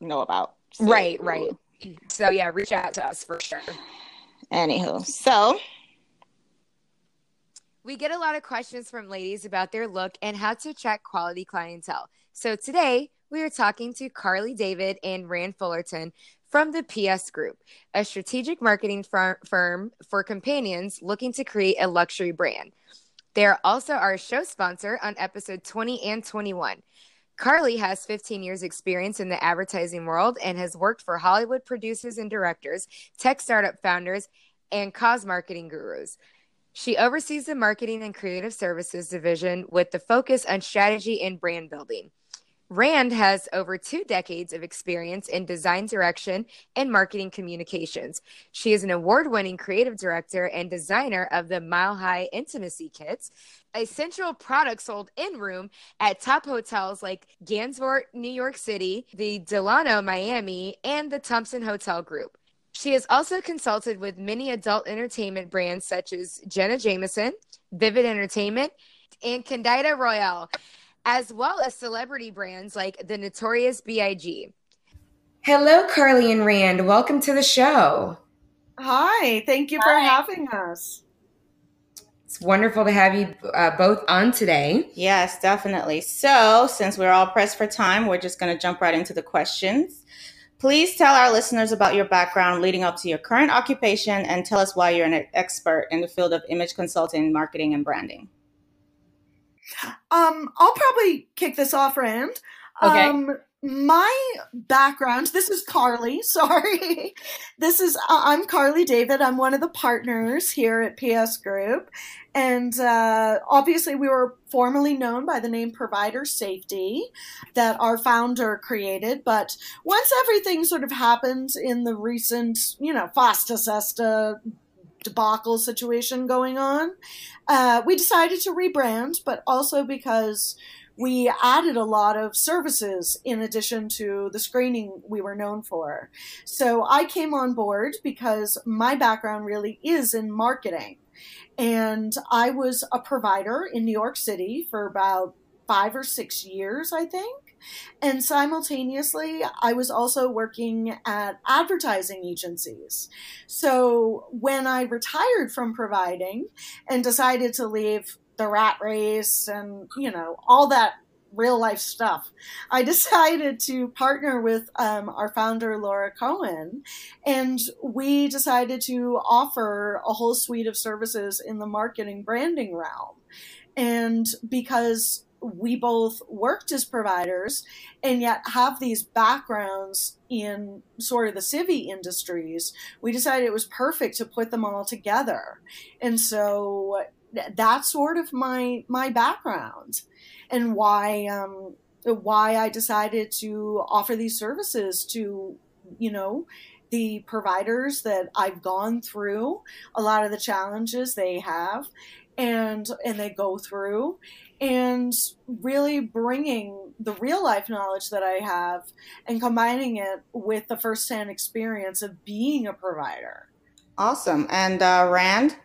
know about. So, right, right. So yeah, reach out to us for sure. Anywho, so we get a lot of questions from ladies about their look and how to attract quality clientele. So today we are talking to Carly David and Rand Fullerton from the PS Group, a strategic marketing fir- firm for companions looking to create a luxury brand. They are also our show sponsor on episode 20 and 21. Carly has 15 years experience in the advertising world and has worked for Hollywood producers and directors, tech startup founders, and cause marketing gurus. She oversees the marketing and creative services division with the focus on strategy and brand building. Rand has over two decades of experience in design direction and marketing communications. She is an award winning creative director and designer of the Mile High Intimacy Kits, a central product sold in room at top hotels like Gansevoort, New York City, the Delano, Miami, and the Thompson Hotel Group. She has also consulted with many adult entertainment brands such as Jenna Jameson, Vivid Entertainment, and Candida Royalle as well as celebrity brands like the Notorious B.I.G. Hello, Carly and Rand. Welcome to the show. Hi, thank you for having us. It's wonderful to have you uh, both on today. Yes, definitely. So, since we're all pressed for time, we're just going to jump right into the questions. Please tell our listeners about your background leading up to your current occupation and tell us why you're an expert in the field of image consulting, marketing, and branding. Um, I'll probably kick this off, Rand. Okay. Um, my background this is carly sorry this is uh, i'm carly david i'm one of the partners here at ps group and uh, obviously we were formerly known by the name provider safety that our founder created but once everything sort of happened in the recent you know FOSTA SESTA debacle situation going on, uh, we decided to rebrand, but also because we added a lot of services in addition to the screening we were known for. So I came on board because my background really is in marketing. And I was a provider in New York City for about five or six years, I think. And simultaneously, I was also working at advertising agencies. So when I retired from providing and decided to leave the rat race and, you know, all that real life stuff. I decided to partner with um, our founder, Laura Cohen, and we decided to offer a whole suite of services in the marketing branding realm. And because we both worked as providers and yet have these backgrounds in sort of the civvy industries, we decided it was perfect to put them all together. And so that's sort of my my background and why um, why I decided to offer these services to you know the providers that I've gone through a lot of the challenges they have and and they go through and really bringing the real life knowledge that I have and combining it with the firsthand experience of being a provider. Awesome. And uh, Rand?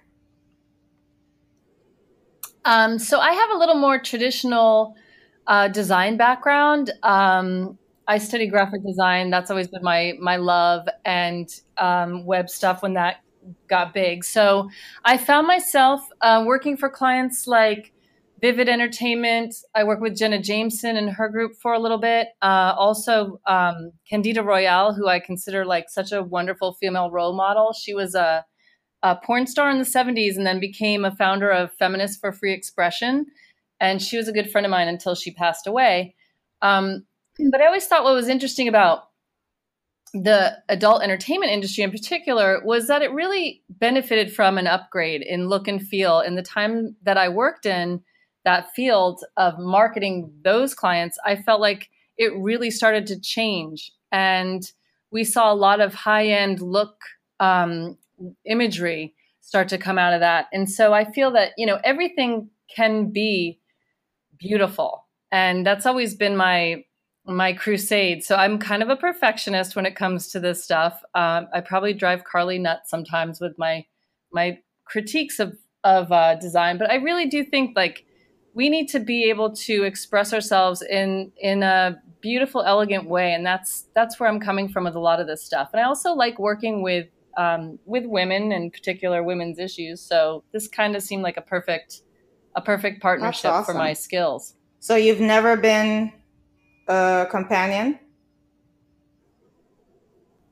Um, so I have a little more traditional uh, design background. Um, I study graphic design. That's always been my my love, and um, web stuff when that got big. So I found myself uh, working for clients like Vivid Entertainment. I work with Jenna Jameson and her group for a little bit. Uh, also, um, Candida Royalle, who I consider like such a wonderful female role model. She was a, a porn star in the 70s and then became a founder of Feminists for Free Expression. And she was a good friend of mine until she passed away. Um, but I always thought what was interesting about the adult entertainment industry in particular was that it really benefited from an upgrade in look and feel. In the time that I worked in that field of marketing those clients, I felt like it really started to change. And we saw a lot of high end look um, imagery start to come out of that. And so I feel that, you know, everything can be beautiful. And that's always been my my crusade. So I'm kind of a perfectionist when it comes to this stuff. Um, I probably drive Carly nuts sometimes with my my critiques of of uh, design, but I really do think like we need to be able to express ourselves in in a beautiful, elegant way, and that's that's where I'm coming from with a lot of this stuff. And I also like working with um, with women, in particular, women's issues. So this kind of seemed like a perfect a perfect partnership awesome. for my skills. So you've never been a companion?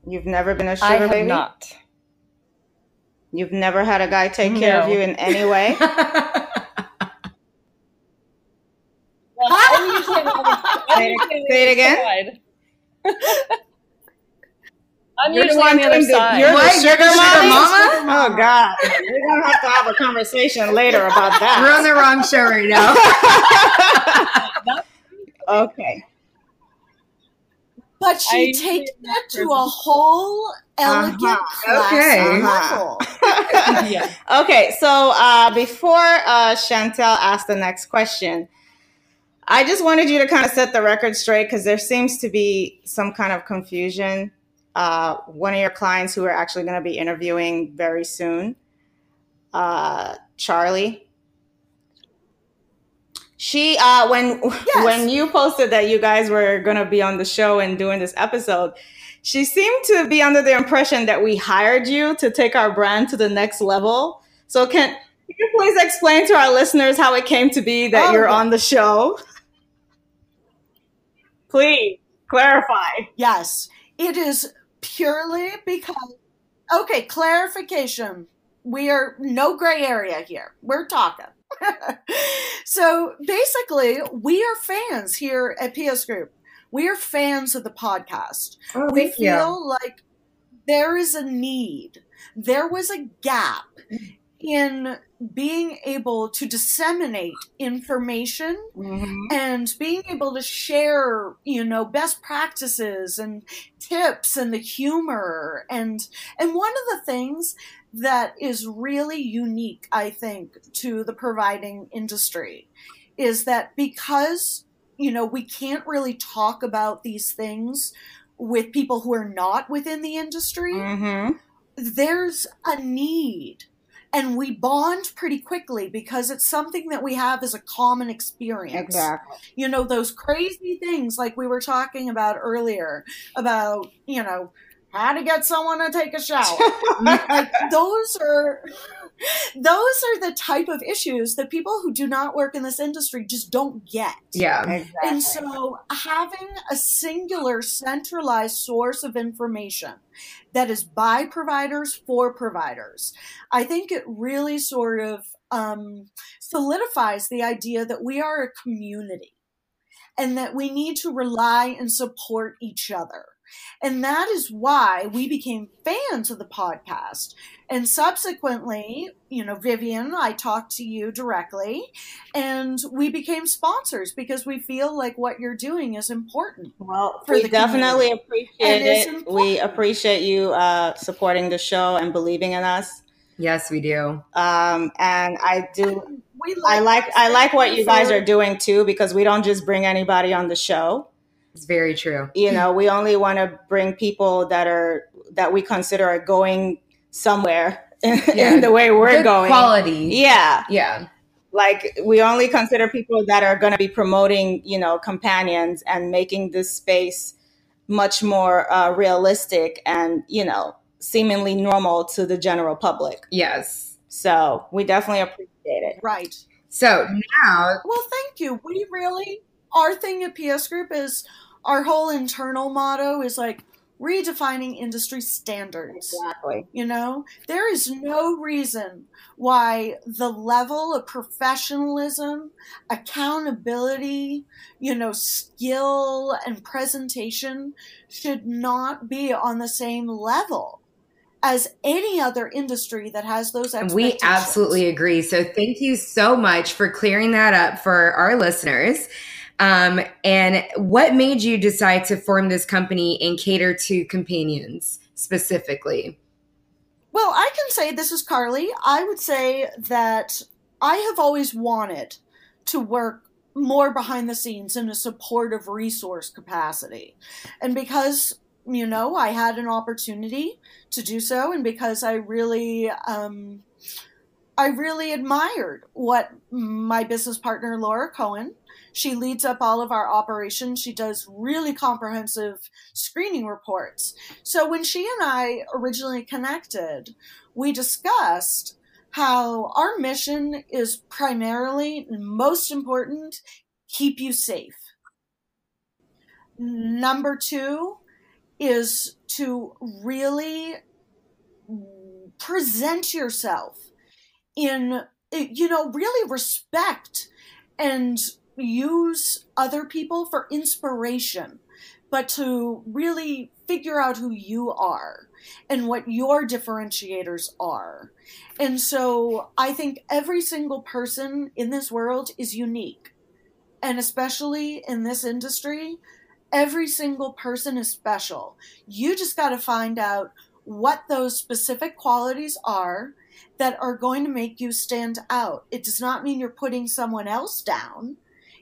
You've never been a sugar I have baby? Not. You've never had a guy take no. care of you in any way? well, say, it, say it again. I'm you're usually on the other side. You're what? the sugar, sugar mama? mama? Oh God, we're gonna have to have a conversation later about that. We're on the wrong show right now. okay. But she takes it to a whole elegant uh-huh. okay. level. Uh-huh. yeah. Okay, so uh, before uh, Chantel asks the next question, I just wanted you to kind of set the record straight because there seems to be some kind of confusion. Uh, one of your clients who we're actually going to be interviewing very soon, uh, Charlie, she uh when yes. when you posted that you guys were going to be on the show and doing this episode she seemed to be under the impression that we hired you to take our brand to the next level so can, can you please explain to our listeners how it came to be that oh, you're on the show please clarify yes it is purely because okay clarification we are no gray area here we're talking so basically, we are fans here at PS Group. We are fans of the podcast. Oh, we feel you. like there is a need. There was a gap in being able to disseminate information mm-hmm. and being able to share, you know, best practices and tips and the humor and and one of the things that is really unique, I think, to the providing industry is that because, you know, we can't really talk about these things with people who are not within the industry, mm-hmm. there's a need. And we bond pretty quickly because it's something that we have as a common experience. Exactly. You know, those crazy things like we were talking about earlier about, you know, how to get someone to take a shower. like those are those are the type of issues that people who do not work in this industry just don't get. Yeah. Exactly. And so having a singular centralized source of information that is by providers for providers, I think it really sort of um, solidifies the idea that we are a community and that we need to rely and support each other. And that is why we became fans of the podcast. And subsequently, you know, Vivian, I talked to you directly and we became sponsors because we feel like what you're doing is important. Well, we definitely community. appreciate it. We appreciate you uh, supporting the show and believing in us. Yes, we do. Um, and I do. We like I like I like what you guys are doing too because we don't just bring anybody on the show. It's very true. You know, we only want to bring people that are that we consider are going somewhere in, yeah. in the way we're Good going. Quality. Yeah. Yeah. Like we only consider people that are going to be promoting, you know, companions and making this space much more uh, realistic and, you know, seemingly normal to the general public. Yes. So we definitely appreciate it. Right. So now. Well, thank you. We really, our thing at PS Group is our whole internal motto is like redefining industry standards. Exactly. You know, there is no reason why the level of professionalism, accountability, you know, skill and presentation should not be on the same level as any other industry that has those We absolutely agree. So thank you so much for clearing that up for our listeners. Um, and what made you decide to form this company and cater to companions specifically? Well, I can say this is Carly. I would say that I have always wanted to work more behind the scenes in a supportive resource capacity. And because, you know, I had an opportunity to do so, and because I really, um, I really admired what my business partner Laura Cohen she leads up all of our operations. She does really comprehensive screening reports. So when she and I originally connected, we discussed how our mission is primarily, most important, keep you safe. Number two is to really present yourself in, you know, really respect and use other people for inspiration, but to really figure out who you are and what your differentiators are. And so I think every single person in this world is unique. And especially in this industry, every single person is special. You just got to find out what those specific qualities are that are going to make you stand out. It does not mean you're putting someone else down.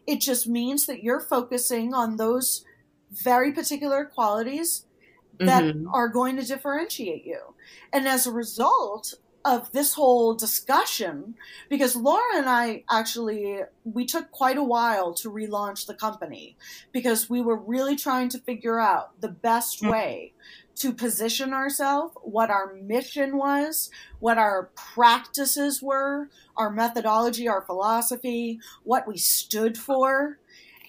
It just means that you're focusing on those very particular qualities that mm-hmm. are going to differentiate you. And as a result of this whole discussion, because Laura and I actually, we took quite a while to relaunch the company because we were really trying to figure out the best mm-hmm. way to position ourselves, what our mission was, what our practices were, our methodology, our philosophy, what we stood for.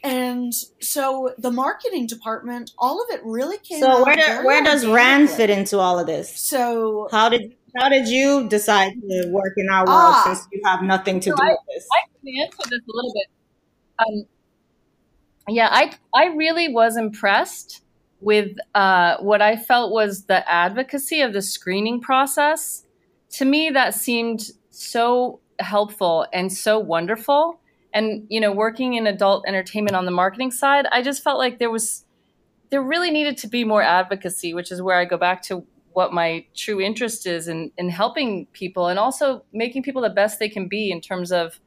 And so the marketing department, all of it really came. So where do, where does Rand fit into all of this? So how did how did you decide to work in our world ah, since you have nothing to so do I, with this? I can answer this a little bit. Um, yeah, I I really was impressed with uh, what I felt was the advocacy of the screening process. To me, that seemed so helpful and so wonderful. And you know, working in adult entertainment on the marketing side, I just felt like there was there really needed to be more advocacy, which is where I go back to what my true interest is in, in helping people and also making people the best they can be in terms of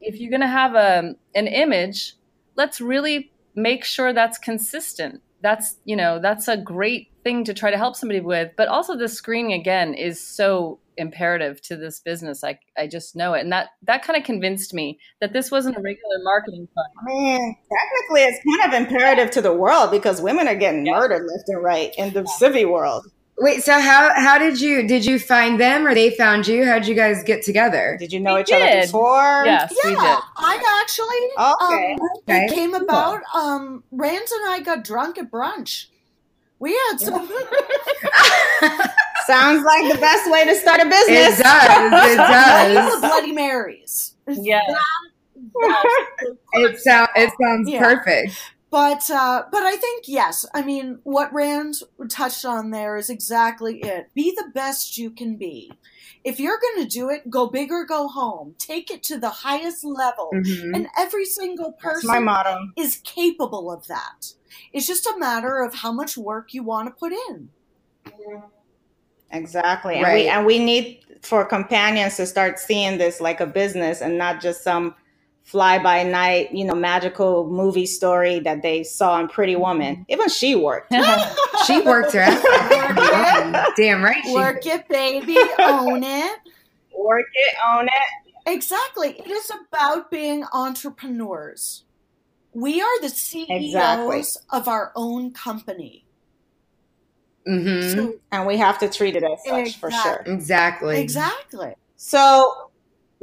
if you're going to have a, an image, let's really make sure that's consistent that's you know that's a great thing to try to help somebody with but also the screening again is so imperative to this business i i just know it and that that kind of convinced me that this wasn't a regular marketing fund i mean technically it's kind of imperative to the world because women are getting yeah. murdered left and right in the yeah. civi world Wait, so how how did you did you find them or they found you? How did you guys get together? Did you know We each other before? Yes, we yeah, did. I actually Okay. um, Okay, it came cool. about um Rand and I got drunk at brunch. We had some Sounds like the best way to start a business. It does. It does. the Bloody Marys. Yeah. It sounds it sounds Yeah. perfect. But uh, but I think yes. I mean, what Rand touched on there is exactly it. Be the best you can be. If you're going to do it, go big or go home. Take it to the highest level, Mhm. and every single person is capable of that. It's just a matter of how much work you want to put in. Exactly. And Right. we and we need for companions to start seeing this like a business and not just some fly by night, you know, magical movie story that they saw in Pretty Woman. Even she worked. She worked her ass off. Damn right. She Work it, baby. Own it. Work it, own it. Exactly. It is about being entrepreneurs. We are the CEOs Exactly. of our own company. hmm So, And we have to treat it as such for sure. Exactly. Exactly. exactly. So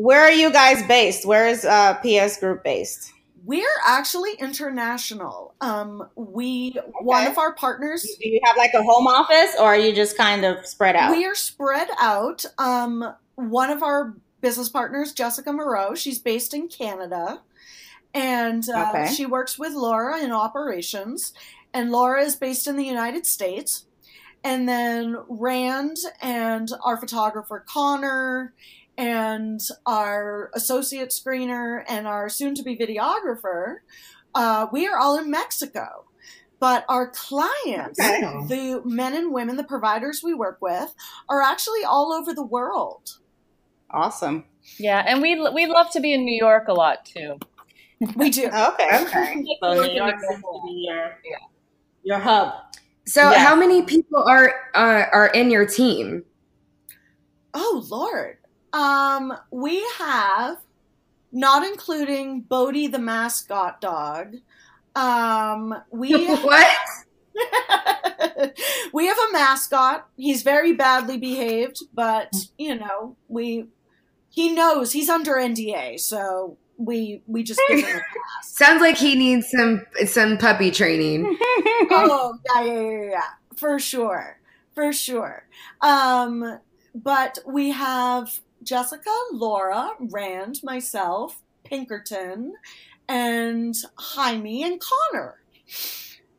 where are you guys based? Where is uh, PS Group based? We're actually international. Um, we one of our partners. Do you have like a home office or are you just kind of spread out? We are spread out. Um, one of our business partners, Jessica Moreau, she's based in Canada, and uh, Okay. she works with Laura in operations. And Laura is based in the United States. And then Rand and our photographer Connor and our associate screener and our soon-to-be videographer, uh, we are all in Mexico. But our clients, Okay. the men and women, the providers we work with, are actually all over the world. awesome. Yeah, and we we love to be in New York a lot too. We do. Okay. Okay. So New York seems to be your, your hub. So Yeah. how many people are uh, are in your team? Oh Lord. Um, we have, not including Bodie the mascot dog. Um, we what? we have a mascot. He's very badly behaved, but you know, we he knows he's under NDA, so we we just give him a pass. Sounds like he needs some some puppy training. oh yeah, yeah, yeah, yeah, for sure, for sure. Um, but we have Jessica, Laura, Rand, myself, Pinkerton, and Jaime and Connor.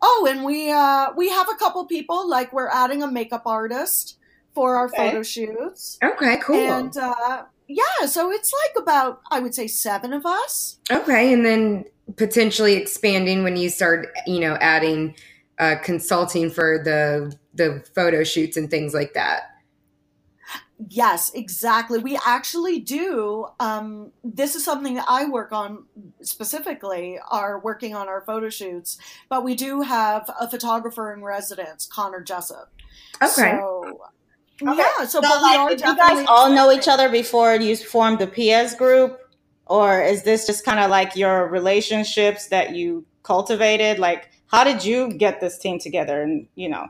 Oh, and we uh we have a couple people like we're adding a makeup artist for our Okay. photo shoots. Okay, cool. And uh yeah, so it's like about I would say 7 of us. okay, and then potentially expanding when you start, you know, adding uh, consulting for the the photo shoots and things like that. Yes, exactly. We actually do. Um, this is something that I work on specifically, are working on our photo shoots, but we do have a photographer in residence, Connor Jessup. Okay. So, Okay. yeah, so, So, we like, did you guys all know each other before you formed the PS group, or is this just kind of like your relationships that you cultivated? Like, how did you get this team together, and you know,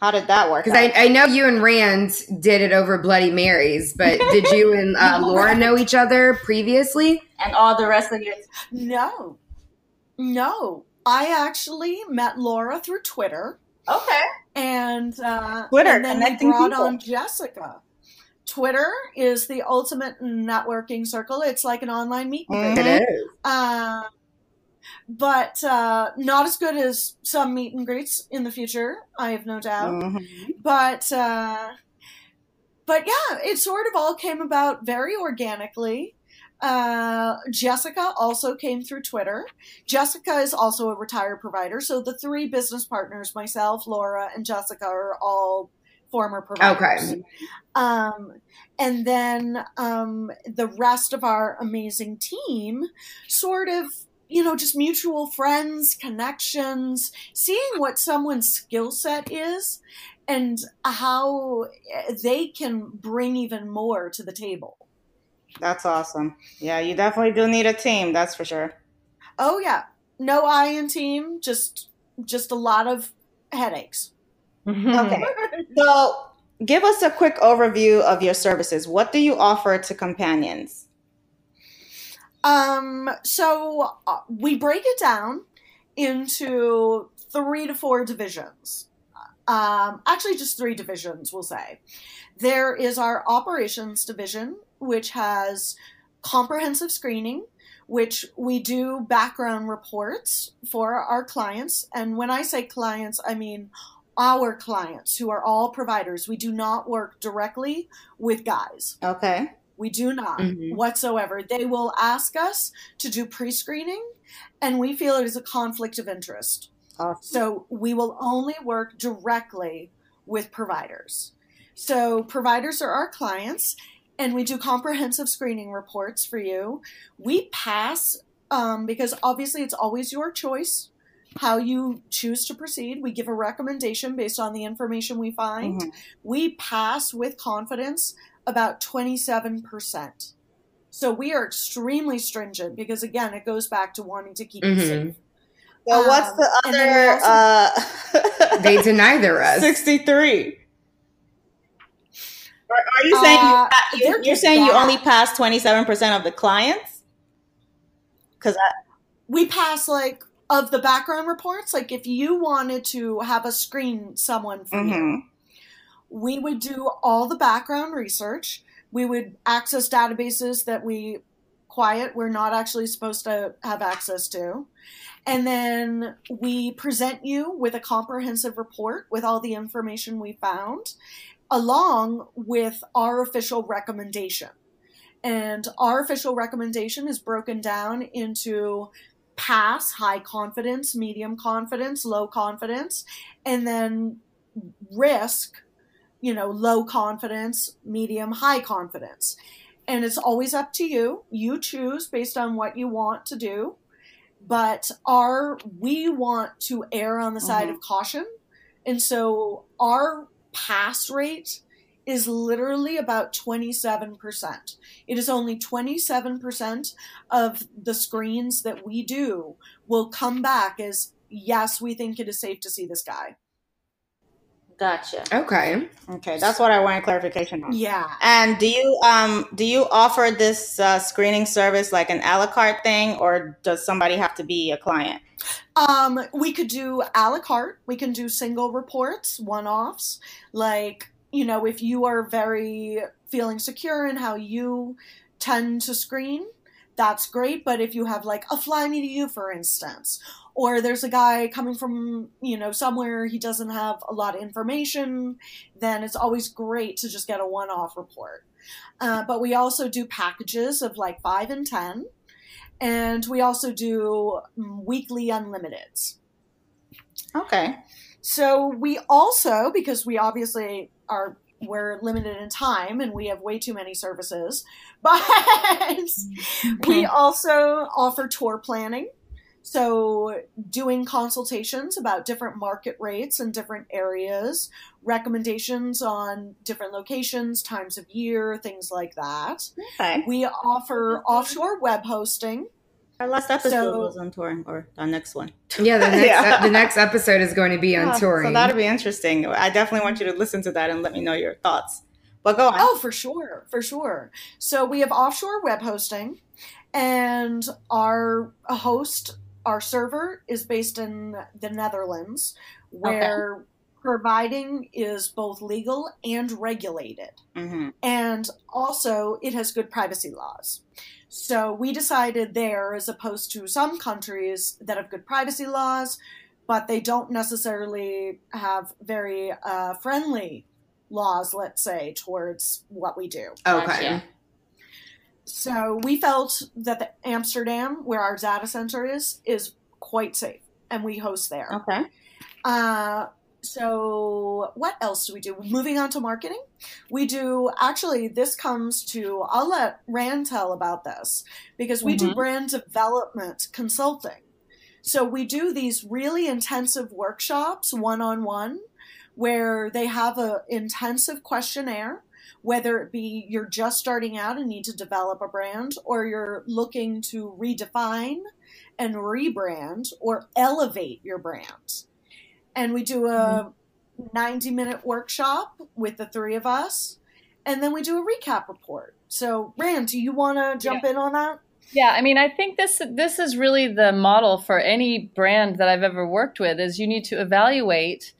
how did that work? Because? I, I know you and Rand did it over Bloody Marys, but did you and uh, Laura know each other previously? and all the rest of your No, no. I actually met Laura through Twitter. okay, and uh, Twitter, and then we connecting brought people. on Jessica. Twitter is the ultimate networking circle. It's like an online meet and Mhm. It is. Uh, but uh, not as good as some meet and greets in the future. I have no doubt. Mhm. But uh, but yeah, it sort of all came about very organically. Uh, Jessica also came through Twitter. Jessica is also a retired provider, so the three business partners, myself, Laura, and Jessica, are all former providers. Okay. Um, and then um, the rest of our amazing team, sort of, you know, just mutual friends, connections, seeing what someone's skill set is and how eh, they can bring even more to the table. That's awesome. Yeah, you definitely do need a team. That's for sure. Oh yeah, no I in team, just just a lot of headaches. okay. So, give us a quick overview of your services. What do you offer to companions? Um, so uh, we break it down into three to four divisions. Um, actually, just three divisions, we'll say. There is our operations division, which has comprehensive screening, which we do background reports for our clients. And when I say clients, I mean our clients who are all providers. We do not work directly with guys. Okay. We do not mm-hmm. whatsoever. They will ask us to do pre screening, and we feel it is a conflict of interest. Awesome. So we will only work directly with providers. So providers are our clients, and we do comprehensive screening reports for you. We pass um, because obviously it's always your choice how you choose to proceed. We give a recommendation based on the information we find. Mm-hmm. We pass with confidence about 27%. So we are extremely stringent because, again, it goes back to wanting to keep mm-hmm. you safe. So um, what's the other? Also, uh, they deny the rest. 63. Are, are you saying uh, you, you're saying bad. you only pass 27% of the clients? Because we pass like of the background reports. Like if you wanted to have a screen someone for mm-hmm. you, we would do all the background research. We would access databases that we quiet we're not actually supposed to have access to. And then we present you with a comprehensive report with all the information we found along with our official recommendation. And our official recommendation is broken down into pass, high confidence, medium confidence, low confidence, and then risk, you know, low confidence, medium, high confidence. And it's always up to you. You choose based on what you want to do. But our we want to err on the side mm-hmm. of caution. And so our pass rate is literally about 27%. It is only 27% of the screens that we do will come back as yes, we think it is safe to see this guy. Gotcha. Okay. Okay, that's what I wanted clarification on. Yeah. And do you um do you offer this uh, screening service like an a la carte thing, or does somebody have to be a client? Um, we could do a la carte. We can do single reports, one offs. Like you know, if you are very feeling secure in how you tend to screen, that's great. But if you have like a fly me to you, for instance, or there's a guy coming from, you know, somewhere he doesn't have a lot of information, then it's always great to just get a one off report. Uh, but we also do packages of like five and 10. And we also do mm, weekly unlimiteds. Okay. So we also, because we obviously are we're limited in time and we have way too many services, but we also offer tour planning. So, doing consultations about different market rates in different areas, recommendations on different locations, times of year, things like that. Okay. We offer offshore web hosting. Our last episode so, was on touring, or our next one. Yeah, the next, yeah. the next episode is going to be on yeah, touring. So that'll be interesting. I definitely want you to listen to that and let me know your thoughts. But go on. Oh, for sure, for sure. So we have offshore web hosting, and our host, our server, is based in the Netherlands, where okay. providing is both legal and regulated, mm-hmm. and also it has good privacy laws. So we decided there, as opposed to some countries that have good privacy laws, but they don't necessarily have very uh, friendly laws, let's say, towards what we do. Okay. So we felt that the Amsterdam, where our data center is, is quite safe, and we host there. Okay. Uh, so what else do we do? Moving on to marketing, we do actually. This comes to. I'll let Rand tell about this because we mm-hmm. do brand development consulting. So we do these really intensive workshops, one on one, where they have a intensive questionnaire. Whether it be you're just starting out and need to develop a brand, or you're looking to redefine and rebrand or elevate your brand and we do a mm-hmm. 90 minute workshop with the three of us, and then we do a recap report. So, Rand, do you want to jump yeah. in on that? Yeah, I mean, I think this this is really the model for any brand that I've ever worked with. Is you need to evaluate,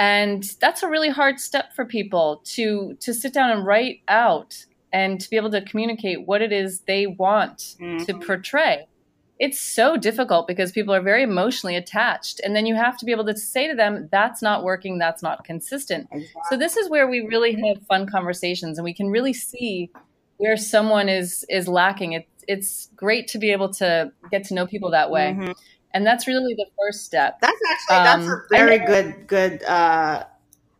and that's a really hard step for people to to sit down and write out and to be able to communicate what it is they want mm-hmm. to portray it's so difficult because people are very emotionally attached and then you have to be able to say to them that's not working that's not consistent exactly. so this is where we really have fun conversations and we can really see where someone is is lacking it, it's great to be able to get to know people that way mm-hmm. And that's really the first step that's actually um, that's a very good good uh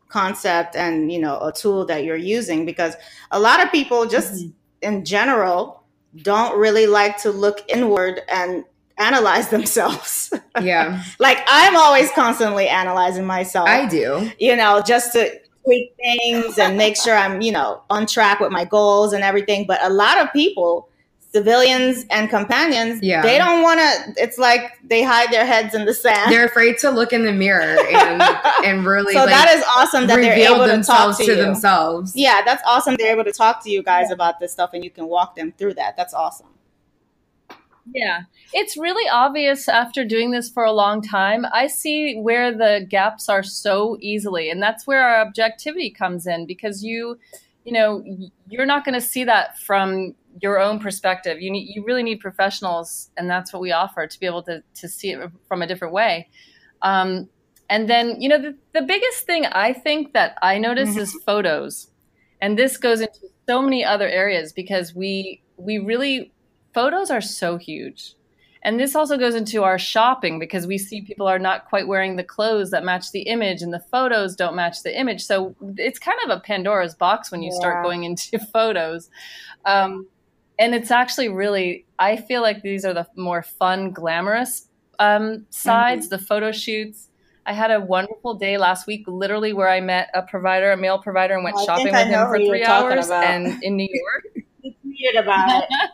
concept and you know a tool that you're using because a lot of people just mm-hmm. in general don't really like to look inward and analyze themselves. Yeah. like I'm always constantly analyzing myself. I do. You know, just to tweak things and make sure I'm, you know, on track with my goals and everything. But a lot of people civilians and companions, yeah. they don't want to. It's like they hide their heads in the sand. They're afraid to look in the mirror and and really. so like, that is awesome that they're able to talk to, to themselves. Yeah, that's awesome. They're able to talk to you guys yeah. about this stuff, and you can walk them through that. That's awesome. Yeah, it's really obvious after doing this for a long time. I see where the gaps are so easily, and that's where our objectivity comes in because you, you know, you're not going to see that from your own perspective. You need, you really need professionals, and that's what we offer to be able to to see it from a different way. Um, and then, you know, the, the biggest thing I think that I notice mm-hmm. is photos, and this goes into so many other areas because we we really photos are so huge. And this also goes into our shopping because we see people are not quite wearing the clothes that match the image and the photos don't match the image. So it's kind of a Pandora's box when you yeah. start going into photos. Um, and it's actually really i feel like these are the more fun glamorous um, sides mm-hmm. the photo shoots. I had a wonderful day last week literally where i met a provider a male provider and went oh, shopping with him for three hours and in new york. About it.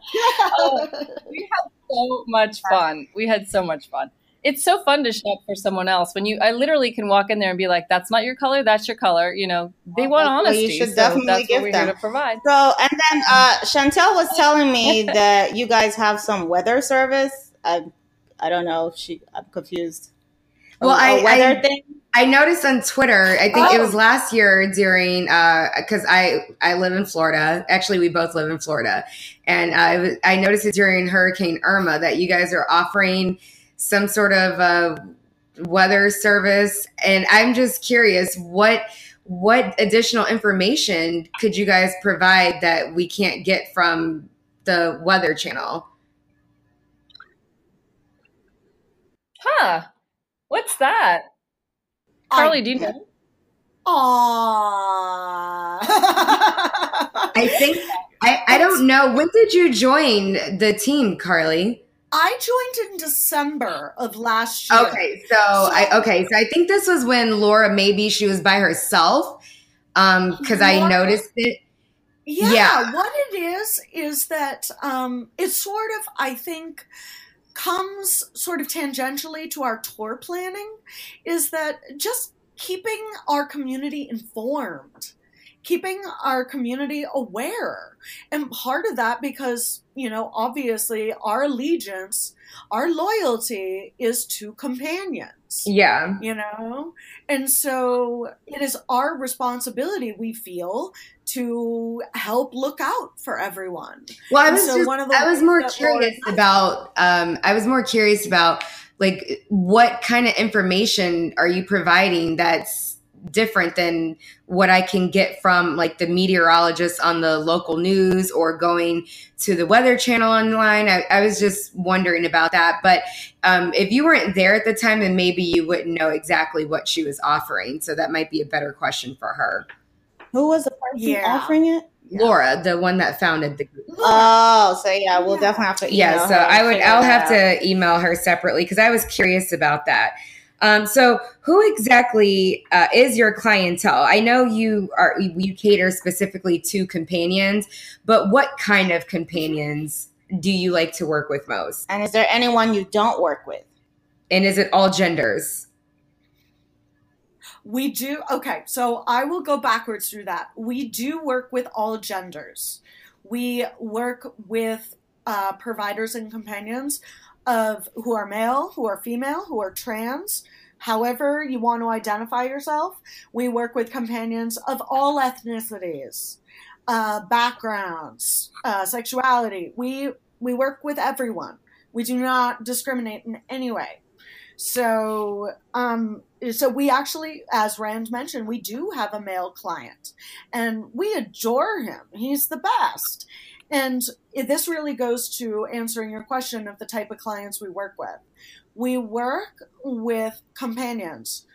Oh, we had so much fun. We had so much fun it's so fun to shop for someone else when you I literally can walk in there and be like, "That's not your color. That's your color." You know, they want honesty. You should so definitely that's give what we're them. here to provide. So, and then uh, Chantel was telling me that you guys have some weather service. I, I don't know. She, I'm confused. Well, a, a weather I, thing. I noticed on Twitter. I think oh. it was oh. last year during because uh, I I live in Florida. Actually, we both live in Florida, and I I noticed it during Hurricane Irma that you guys are offering some sort of uh, weather service. And I'm just curious, what what additional information could you guys provide that we can't get from the Weather Channel? Huh? What's that? Carly, do you know? Aww. I think I, I don't know. When did you join the team, Carly? I joined in December of last year. Okay, so, so, I okay, so I think this was when Laura maybe she was by herself. Um, because I noticed it. Yeah, yeah, what it is is that um it sort of I think comes sort of tangentially to our tour planning is that just keeping our community informed keeping our community aware. And part of that, because, you know, obviously our allegiance, our loyalty is to companions. Yeah. You know? And so it is our responsibility, we feel, to help look out for everyone. Well, I was, so just, one of the I was more curious about, um, I was more curious about, like, what kind of information are you providing that's different than what I can get from like the meteorologist on the local news or going to the Weather Channel online. I, I was just wondering about that. But um, if you weren't there at the time, then maybe you wouldn't know exactly what she was offering. So that might be a better question for her. Who was the person yeah. offering it? Laura, the one that founded the group. Oh, so yeah, we'll definitely have to. yeah, so I would. I'll have out. to email her separately because I was curious about that. Um, so, who exactly uh, is your clientele? I know you are you cater specifically to companions, but what kind of companions do you like to work with most? And is there anyone you don't work with? And is it all genders? We do, okay, so I will go backwards through that. We do work with all genders. We work with uh, providers and companions of who are male, who are female, who are trans, however you want to identify yourself. We work with companions of all ethnicities, uh, backgrounds, uh, sexuality. We we work with everyone. We do not discriminate in any way. So, um, so we actually, as Rand mentioned, we do have a male client, and we adore him. He's the best. And this really goes to answering your question of the type of clients we work with. We work with companions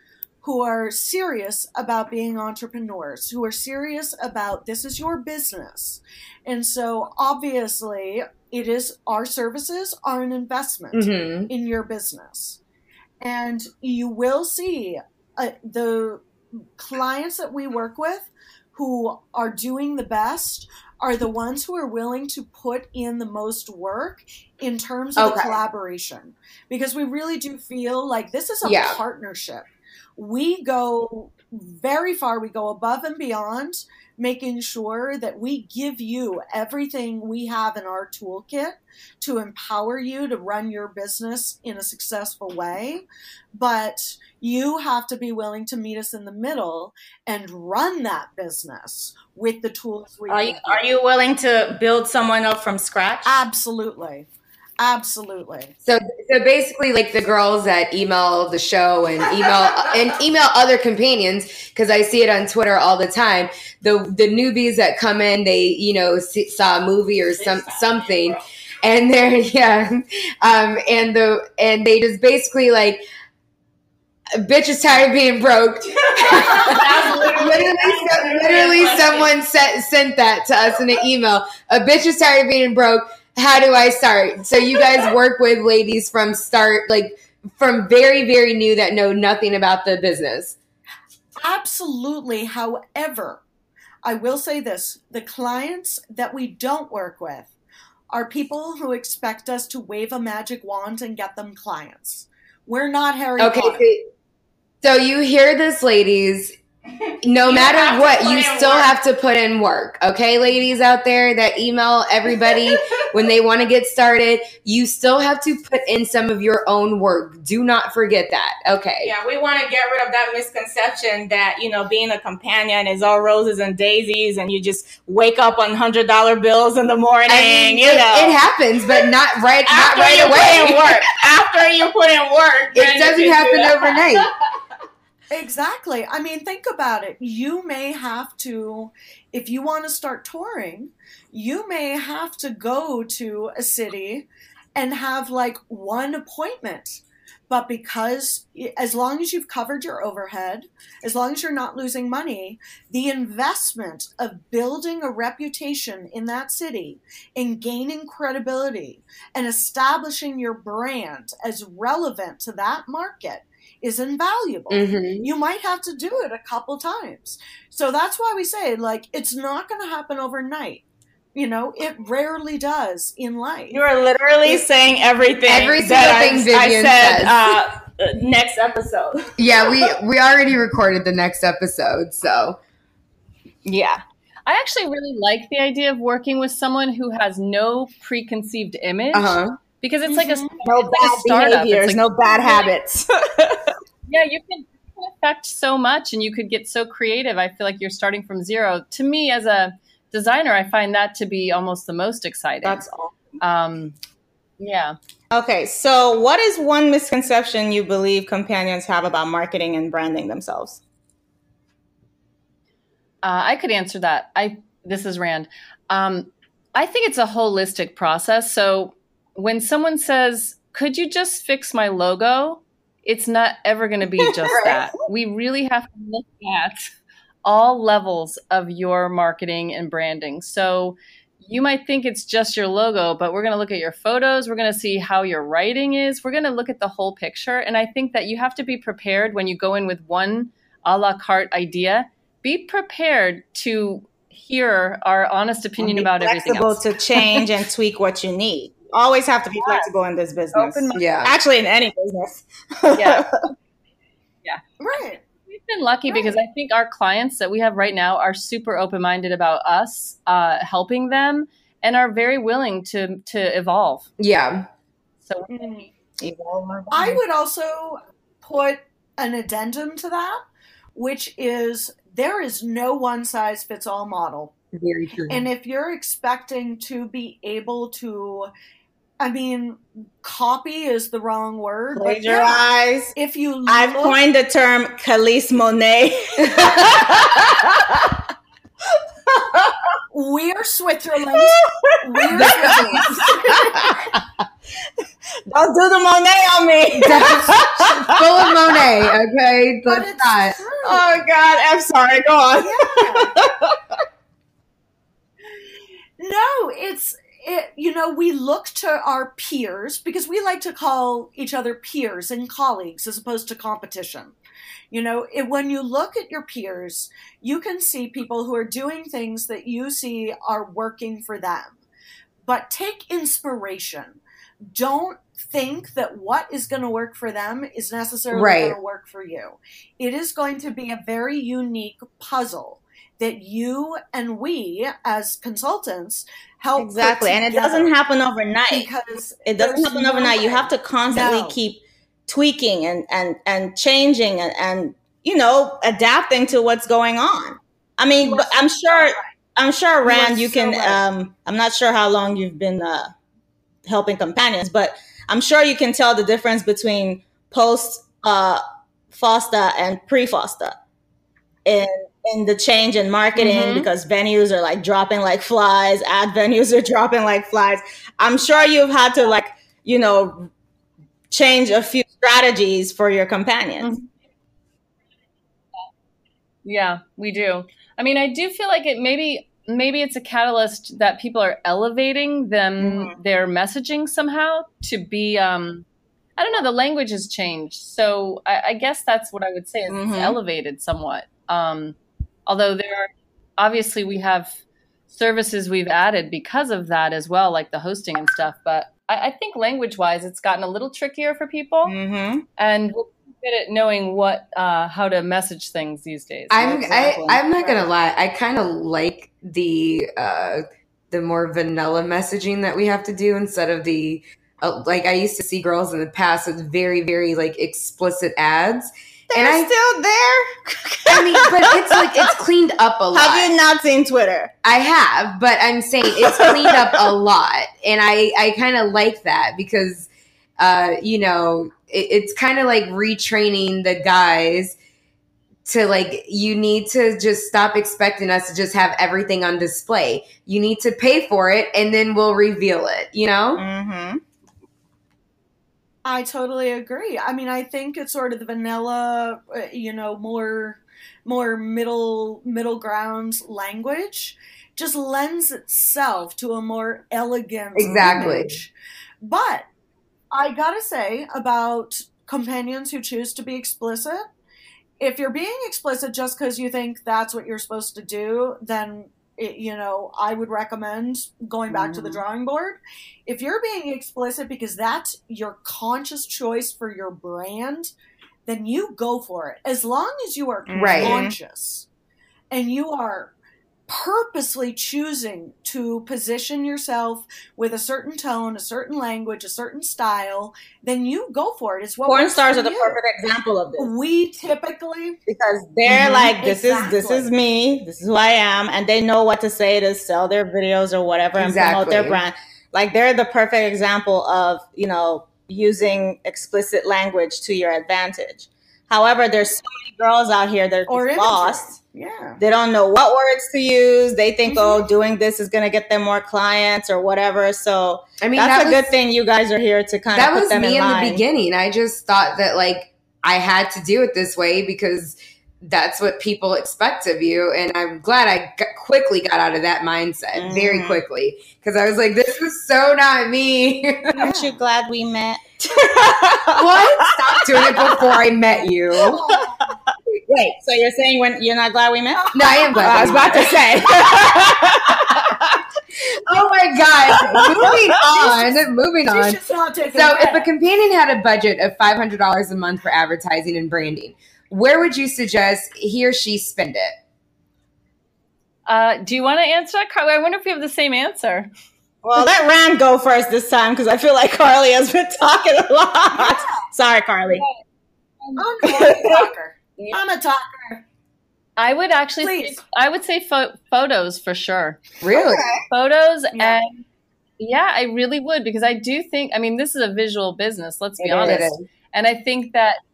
who are serious about being entrepreneurs, who are serious about this is your business. And so obviously, it is our services are an investment mm-hmm. in your business. And you will see uh, the clients that we work with who are doing the best are the ones who are willing to put in the most work in terms of okay. the collaboration because we really do feel like this is a yeah. partnership. We go very far, we go above and beyond making sure that we give you everything we have in our toolkit to empower you to run your business in a successful way. But you have to be willing to meet us in the middle and run that business with the tools we are you, are you willing to build someone up from scratch? Absolutely. Absolutely. So, so basically, like the girls that email the show and email and email other companions, because I see it on Twitter all the time. The the newbies that come in, they you know see, saw a movie or some something, and they're yeah, um, and the and they just basically like bitch is tired of being broke. literally, literally someone sent, sent that to us in an email. A bitch is tired of being broke how do I start? So you guys work with ladies from start, like from very, very new that know nothing about the business. Absolutely. However, I will say this the clients that we don't work with are people who expect us to wave a magic wand and get them clients. We're not Harry okay, Potter. So you hear this, ladies no matter what, you still work. have to put in work. Okay, ladies out there that email everybody when they want to get started, you still have to put in some of your own work. Do not forget that. Okay. Yeah, we want to get rid of that misconception that, you know, being a companion is all roses and daisies and you just wake up on hundred dollar bills in the morning. I mean, you it, know. It happens, but not right not right away. work. After you put in work. It doesn't happen overnight. Exactly. I mean, think about it. You may have to, if you want to start touring, you may have to go to a city and have like one appointment. But because, as long as you've covered your overhead, as long as you're not losing money, the investment of building a reputation in that city and gaining credibility and establishing your brand as relevant to that market is invaluable. Mm-hmm. You might have to do it a couple times. So that's why we say, like, it's not going to happen overnight. You know, it rarely does in life. You are literally it, saying everything. Every single thing I, Vivian I said, uh, next episode. yeah, we we already recorded the next episode, so yeah. I actually really like the idea of working with someone who has no preconceived image. Uh-huh because it's mm-hmm. like a mm-hmm. no bad like a startup. behaviors, like, no bad habits. yeah, you can, you can affect so much, and you could get so creative. I feel like you're starting from zero. To me, as a designer, I find that to be almost the most exciting. That's all. Um, yeah. Okay, so what is one misconception you believe companions have about marketing and branding themselves? Uh, I could answer that. I this is Rand. Um, I think it's a holistic process. So when someone says, "Could you just fix my logo?" It's not ever going to be just that. We really have to look at all levels of your marketing and branding. So you might think it's just your logo, but we're going to look at your photos. We're going to see how your writing is. We're going to look at the whole picture. And I think that you have to be prepared when you go in with one a la carte idea. Be prepared to hear our honest opinion about everything else. to change and tweak what you need always have to be flexible in this business. yeah. Actually, in any business. yeah. Yeah. Right. We've been lucky right. because I think our clients that we have right now are super open minded about us uh, helping them and are very willing to to evolve. Yeah. So I would also put an addendum to that, which is there is no one size fits all model. Very true. And if you're expecting to be able to I mean, copy is the wrong word. Plagiarize. Yeah, if you, I've coined the term Khalees Monet. We're Switzerland. We're Switzerland. Don't do the Monet on me. full of Monet, okay? But it's not. True. Oh God, I'm sorry. Go on. Yeah. no, it's it, you know, we look to our peers because we like to call each other peers and colleagues as opposed to competition. You know, it, when you look at your peers, you can see people who are doing things that you see are working for them. But take inspiration. Don't think that what is going to work for them is necessarily right. going to work for you. It is going to be a very unique puzzle that you and we as consultants help exactly and it doesn't happen overnight because it doesn't happen no overnight way. you have to constantly no. keep tweaking and and and changing and, and you know adapting to what's going on i mean but i'm sure right. i'm sure rand you, you can right. um i'm not sure how long you've been uh helping companions but i'm sure you can tell the difference between post uh fosta and pre fosta in in the change in marketing mm-hmm. because venues are like dropping like flies ad venues are dropping like flies i'm sure you've had to like you know change a few strategies for your companions. Mm-hmm. Yeah, we do. I mean, I do feel like it maybe maybe it's a catalyst that people are elevating them mm-hmm. their messaging somehow to be um I don't know, the language has changed. So I, I guess that's what I would say is mm-hmm. elevated somewhat. Um although there are obviously we have services we've added because of that as well, like the hosting and stuff, but I, I think language wise, it's gotten a little trickier for people, mm-hmm. and we're good at knowing what uh, how to message things these days. I'm exactly. I, I'm not gonna lie. I kind of like the uh, the more vanilla messaging that we have to do instead of the uh, like I used to see girls in the past with very very like explicit ads they're and I, still there. I mean, but it's like it's cleaned up a lot. Have you not seen Twitter? I have, but I'm saying it's cleaned up a lot, and I I kind of like that because, uh, you know, it, it's kind of like retraining the guys to like you need to just stop expecting us to just have everything on display. You need to pay for it, and then we'll reveal it. You know. Mm-hmm. I totally agree. I mean, I think it's sort of the vanilla, uh, you know, more more middle middle ground language just lends itself to a more elegant exactly. Image. But I gotta say about companions who choose to be explicit, if you're being explicit just because you think that's what you're supposed to do, then it, you know, I would recommend going back mm. to the mm-hmm. drawing board. If you're being explicit because that's your conscious choice for your brand, then you go for it. As long as you are right. conscious and you are purposely choosing to position yourself with a certain tone, a certain language, a certain style, then you go for it. It's what porn stars are the you. perfect example of this. We typically because they're mm-hmm, like, this exactly. is this is me, this is who I am, and they know what to say to sell their videos or whatever exactly. and promote their brand. Like they're the perfect example of you know using explicit language to your advantage. However, there's so many girls out here that are lost. Yeah. They don't know what words to use. They think, oh, mm-hmm. oh, doing this is going to get them more clients or whatever. So I mean, that's that a was, good thing you guys are here to kind of put them in That was me in the beginning. I just thought that like I had to do it this way because that's what people expect of you. And I'm glad I got, quickly got out of that mindset mm-hmm. very quickly because I was like, this is so not me. Aren't you glad we met? what? Stop doing it before I met you. Wait, so you're saying when you're not glad we met? No, I am glad. I was about to say. oh my god! Moving on. Moving on. So, if a companion had a budget of five hundred dollars a month for advertising and branding, where would you suggest he or she spend it? Uh, do you want to answer that? Carly? I wonder if we have the same answer. Well, let Rand go first this time because I feel like Carly has been talking a lot. Yeah. Sorry, Carly. I'm a talker. I'm a talker. I would actually, Please. Say, I would say fo- photos for sure. Really, okay. photos yeah. and yeah, I really would because I do think. I mean, this is a visual business. Let's be it honest, is. and I think that a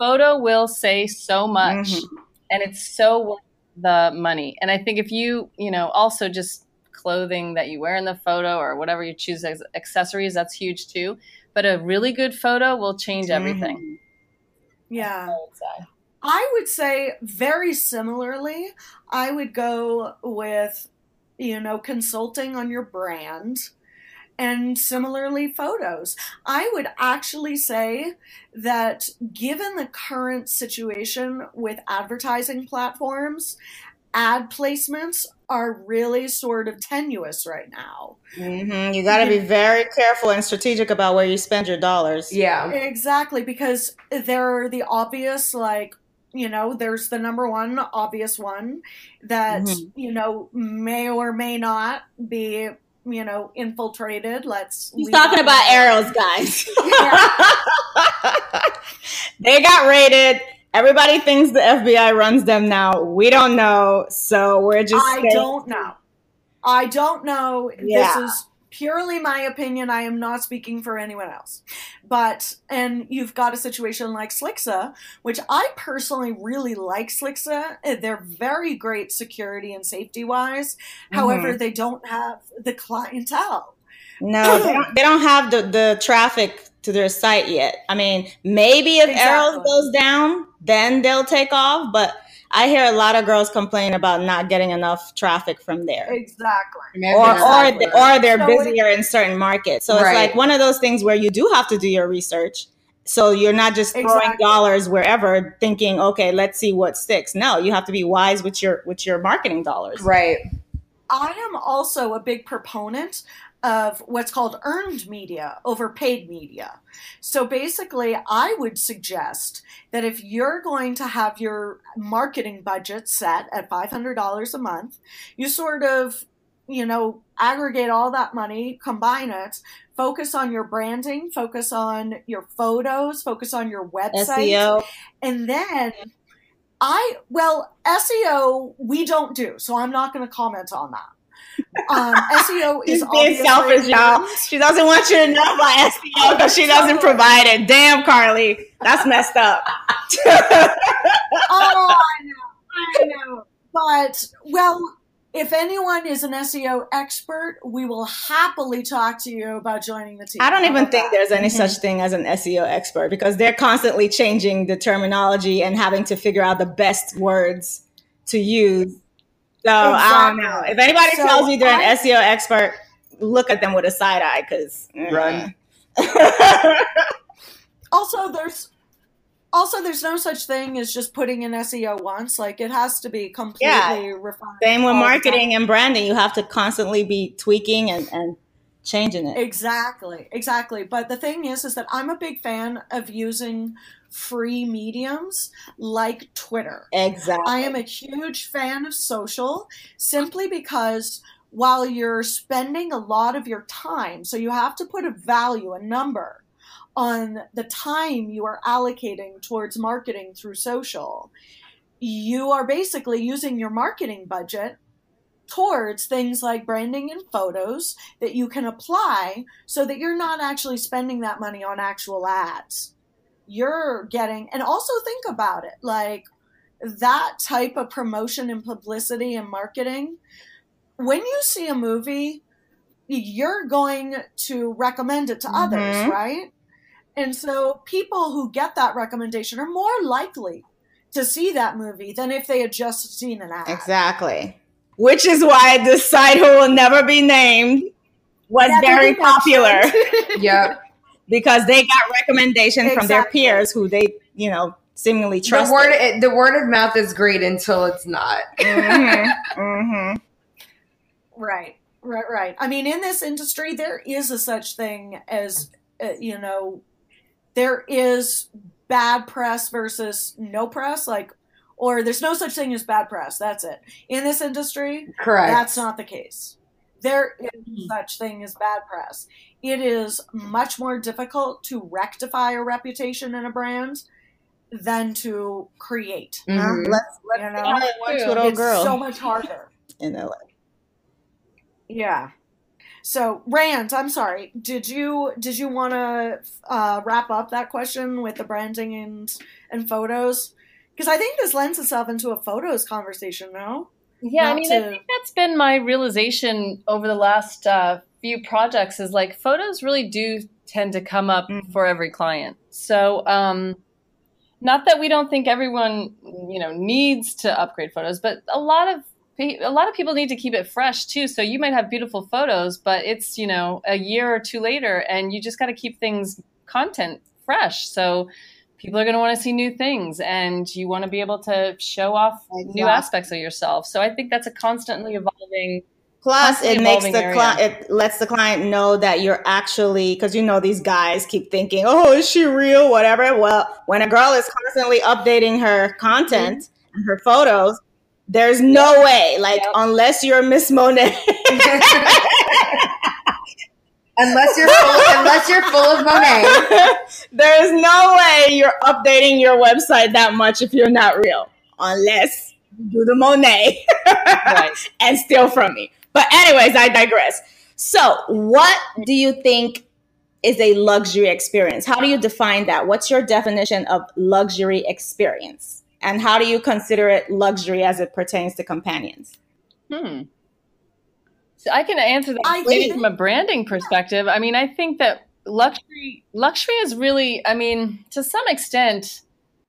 photo will say so much, mm-hmm. and it's so worth the money. And I think if you, you know, also just clothing that you wear in the photo or whatever you choose as accessories, that's huge too. But a really good photo will change mm-hmm. everything. Mm-hmm. Yeah. I would, I would say very similarly, I would go with, you know, consulting on your brand and similarly photos. I would actually say that given the current situation with advertising platforms, ad placements are really sort of tenuous right now. Mm-hmm. You got to be very careful and strategic about where you spend your dollars. Yeah. Exactly, because there are the obvious, like, you know, there's the number one obvious one that, mm-hmm. you know, may or may not be, you know, infiltrated. Let's. He's talking about Eros, guys. they got raided Everybody thinks the FBI runs them now. We don't know, so we're just. I don't know. I don't know. Yeah. This is purely my opinion. I am not speaking for anyone else. But, and you've got a situation like Slixa, which I personally really like Slixa. They're very great security and safety wise. Mm-hmm. However, they don't have the clientele. No, they don't, they don't have the, the traffic to their site yet. I mean, maybe if exactly. Eros goes down, then they'll take off. But I hear a lot of girls complain about not getting enough traffic from there. Exactly. Or exactly. or, or they're so busier in certain markets. So right. it's like one of those things where you do have to do your research. So you're not just throwing exactly. dollars wherever thinking, okay, let's see what sticks. No, you have to be wise with your with your marketing dollars. Right. I am also a big proponent of what's called earned media over paid media. So basically, I would suggest that if you're going to have your marketing budget set at $500 a month, you sort of, you know, aggregate all that money, combine it, focus on your branding, focus on your photos, focus on your website, SEO. and then I, well, SEO we don't do, so I'm not going to comment on that. Um, SEO is being selfish, y'all. She doesn't want you to know about SEO because she doesn't provide it. Damn, Carly, that's messed up. oh, I know, I know. But well, if anyone is an SEO expert, we will happily talk to you about joining the team. I don't even think there's any mm-hmm. such thing as an SEO expert because they're constantly changing the terminology and having to figure out the best words to use so exactly. I don't know. If anybody so tells you they're I, an SEO expert, look at them with a side eye because mm. run. also, there's also there's no such thing as just putting in SEO once. Like it has to be completely yeah. refined. Same with marketing and branding. You have to constantly be tweaking and, and changing it. Exactly, exactly. But the thing is, is that I'm a big fan of using free mediums like Twitter. Exactly. I am a huge fan of social simply because while you're spending a lot of your time, so you have to put a value, a number on the time you are allocating towards marketing through social, you are basically using your marketing budget towards things like branding and photos that you can apply so that you're not actually spending that money on actual ads you're getting and also think about it like that type of promotion and publicity and marketing when you see a movie you're going to recommend it to mm-hmm. others right? And so people who get that recommendation are more likely to see that movie than if they had just seen an ad. Exactly. Which is why this site who will never be named was never very popular. Yeah because they got recommendation exactly. from their peers who they, you know, seemingly trust. The word, the word of mouth is great until it's not. mm-hmm. Mm-hmm. Right, right, right. I mean, in this industry, there is a such thing as, uh, you know, there is bad press versus no press, like, or there's no such thing as bad press. That's it. In this industry, correct. That's not the case. There is mm-hmm. such thing as bad press. It is much more difficult to rectify a reputation in a brand than to create. Mm-hmm. Let's let's you know? it's girl. so much harder in LA. Yeah. So Rand, I'm sorry. Did you did you want to uh, wrap up that question with the branding and and photos? Because I think this lends itself into a photos conversation. No. Yeah, Not I mean, to... I think that's been my realization over the last uh, few projects. Is like photos really do tend to come up mm-hmm. for every client. So, um, not that we don't think everyone you know needs to upgrade photos, but a lot of a lot of people need to keep it fresh too. So you might have beautiful photos, but it's, you know, a year or two later and you just got to keep things content fresh. So people are going to want to see new things and you want to be able to show off exactly. new aspects of yourself. So I think that's a constantly evolving Plus, it makes the client, it lets the client know that you're actually, because you know, these guys keep thinking, oh, is she real? Whatever. Well, when a girl is constantly updating her content mm-hmm. and her photos, there's no way, like, yep. unless you're Miss Monet. unless you're full, unless you're full of Monet. There's no way you're updating your website that much if you're not real, unless you do the Monet right. and steal from me. But anyways, I digress. So, what do you think is a luxury experience? How do you define that? What's your definition of luxury experience? And how do you consider it luxury as it pertains to companions? Hmm. So I can answer that I maybe from a branding perspective. I mean, I think that luxury luxury is really, I mean, to some extent,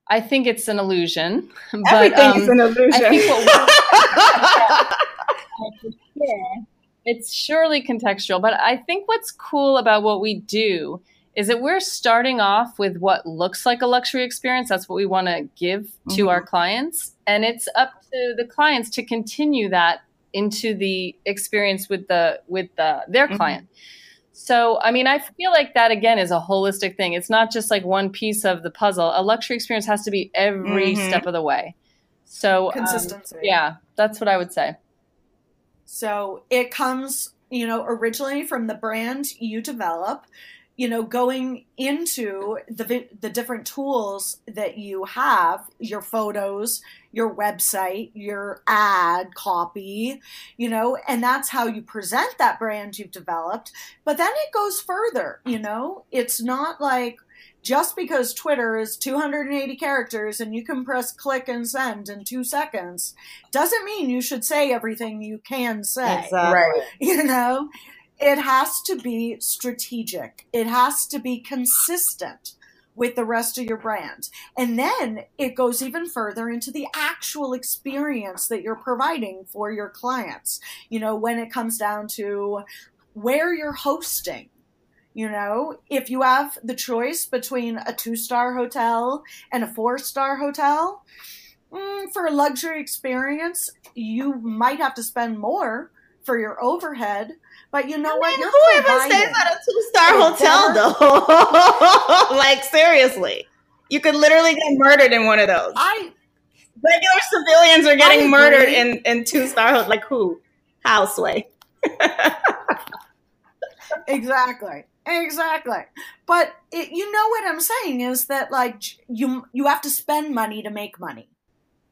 I think it's an illusion. But, Everything um, is an illusion. It's surely contextual, but I think what's cool about what we do is that we're starting off with what looks like a luxury experience. That's what we want to give to mm-hmm. our clients. And it's up to the clients to continue that into the experience with the with the their mm-hmm. client. So, I mean, I feel like that again is a holistic thing. It's not just like one piece of the puzzle. A luxury experience has to be every mm-hmm. step of the way. So, um, consistency. Um, yeah, that's what I would say. So, it comes, you know, originally from the brand you develop you know going into the the different tools that you have your photos your website your ad copy you know and that's how you present that brand you've developed. But then it goes further you know? It's not like just because Twitter is 280 characters and you can press click and send in two seconds doesn't mean you should say everything you can say. Exactly. Right. You know? it has to be strategic. It has to be consistent with the rest of your brand. And then it goes even further into the actual experience that you're providing for your clients. You know, when it comes down to where you're hosting, you know, if you have the choice between a two star hotel and a four star hotel, mm, for a luxury experience, you might have to spend more for your overhead but you know I what? Mean, who even stays at a two star hotel though? like seriously, you could literally get murdered in one of those. I regular civilians are getting murdered in in two star like who? Houseway. exactly. Exactly. But it, you know what I'm saying is that like you you have to spend money to make money.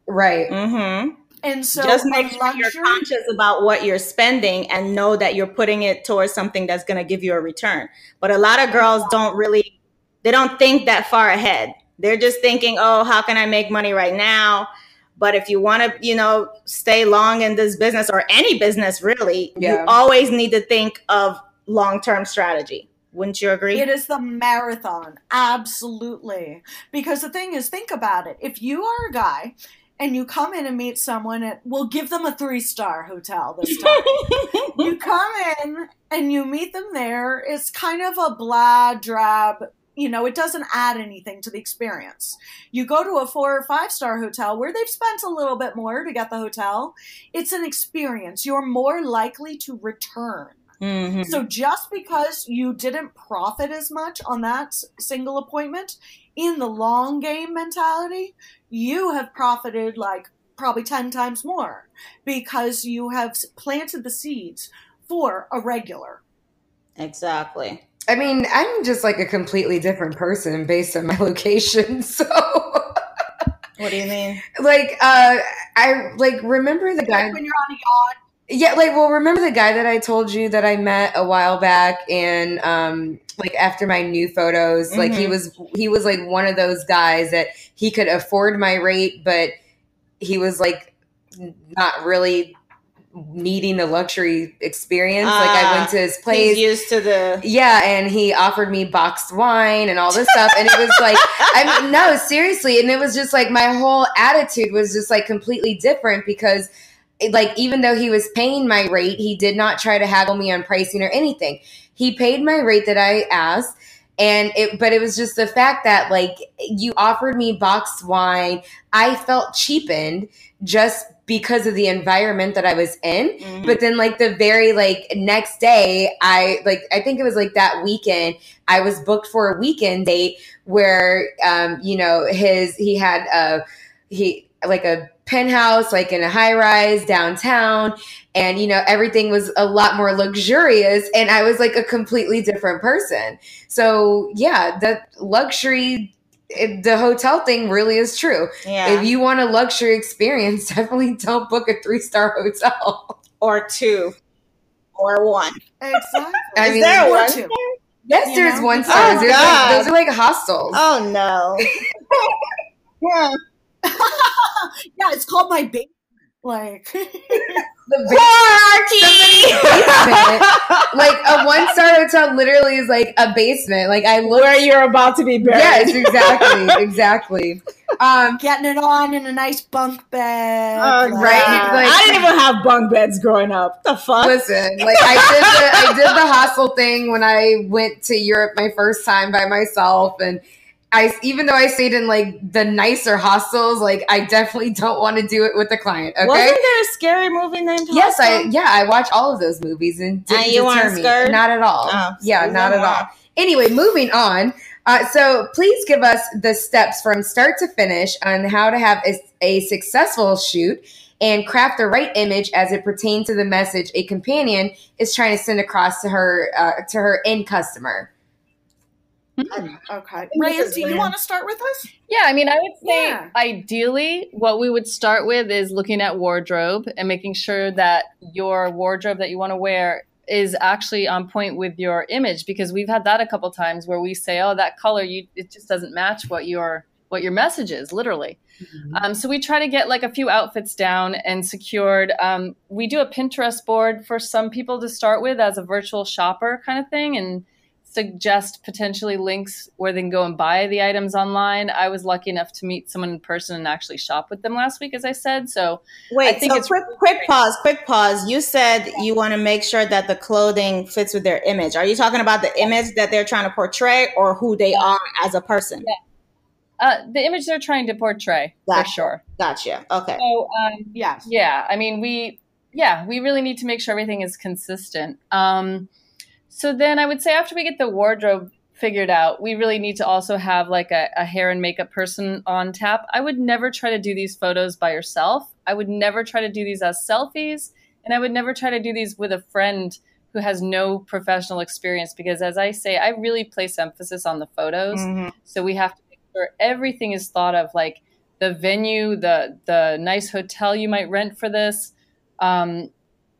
Right. Mm-hmm. And so just make sure luxury, you're conscious about what you're spending and know that you're putting it towards something that's going to give you a return. But a lot of girls don't really, they don't think that far ahead. They're just thinking, oh, how can I make money right now? But if you want to, you know, stay long in this business or any business really, yeah. you always need to think of long term strategy. Wouldn't you agree? It is the marathon. Absolutely. Because the thing is, think about it. If you are a guy and you come in and meet someone at we'll give them a three star hotel this time you come in and you meet them there it's kind of a blah drab you know it doesn't add anything to the experience you go to a four or five star hotel where they've spent a little bit more to get the hotel it's an experience you're more likely to return Mm-hmm. So just because you didn't profit as much on that single appointment, in the long game mentality, you have profited like probably 10 times more because you have planted the seeds for a regular. Exactly. I mean, I'm just like a completely different person based on my location. So What do you mean? Like uh I like remember the guy when you're on a yacht yeah, like well, remember the guy that I told you that I met a while back, and um, like after my new photos, mm-hmm. like he mm-hmm. was he was like one of those guys that he could afford my rate, but he was like not really needing the luxury experience. Uh, like I went to his place, used to the yeah, and he offered me boxed wine and all this stuff, and it was like I mean, no, seriously, and it was just like my whole attitude was just like completely different because like even though he was paying my rate, he did not try to haggle me on pricing or anything. He paid my rate that I asked. And it, but it was just the fact that like you offered me boxed wine. I felt cheapened just because of the environment that I was in. Mm-hmm. But then like the very like next day, I like I think it was like that weekend, I was booked for a weekend date where um, you know, his he had a he like a penthouse, like in a high rise downtown. And, you know, everything was a lot more luxurious. And I was like a completely different person. So, yeah, the luxury, it, the hotel thing really is true. Yeah. If you want a luxury experience, definitely don't book a three star hotel or two or one. Exactly. I is mean, there one? Two. Yes, you there's know? one star. Oh, like, those are like hostels. Oh, no. yeah. yeah, it's called my baby. Like the hierarchy. like a one star hotel literally is like a basement. Like I look where you're about to be buried. Yes, exactly, exactly. Um, getting it on in a nice bunk bed. Uh, like, right? Like, I didn't even have bunk beds growing up. The fuck? Listen, like I did the I did the hostel thing when I went to Europe my first time by myself and I even though I stayed in like the nicer hostels, like I definitely don't want to do it with the client. Okay. Wasn't there a scary movie named? Yes, I yeah I watch all of those movies and didn't and you deter me. Scared? Not at all. Oh, yeah, not at all. Anyway, moving on. Uh, so please give us the steps from start to finish on how to have a, a successful shoot and craft the right image as it pertains to the message a companion is trying to send across to her uh, to her end customer. Mm-hmm. Okay. Reyes, do you want to start with us? Yeah, I mean, I would say yeah. ideally, what we would start with is looking at wardrobe and making sure that your wardrobe that you want to wear is actually on point with your image because we've had that a couple times where we say, "Oh, that color, you it just doesn't match what your what your message is." Literally. Mm-hmm. Um, so we try to get like a few outfits down and secured. Um, we do a Pinterest board for some people to start with as a virtual shopper kind of thing, and suggest potentially links where they can go and buy the items online. I was lucky enough to meet someone in person and actually shop with them last week, as I said. So wait, I think so it's quick, really quick great. pause, quick pause. You said you want to make sure that the clothing fits with their image. Are you talking about the image that they're trying to portray, or who they yeah. are as a person? Yeah. Uh, the image they're trying to portray gotcha. for sure. Gotcha. Okay. So um, yeah, yeah. I mean, we yeah, we really need to make sure everything is consistent. Um, so then I would say after we get the wardrobe figured out, we really need to also have like a, a, hair and makeup person on tap. I would never try to do these photos by yourself. I would never try to do these as selfies. And I would never try to do these with a friend who has no professional experience because as I say, I really place emphasis on the photos. Mm-hmm. So we have to make sure everything is thought of like the venue, the the nice hotel you might rent for this. Um,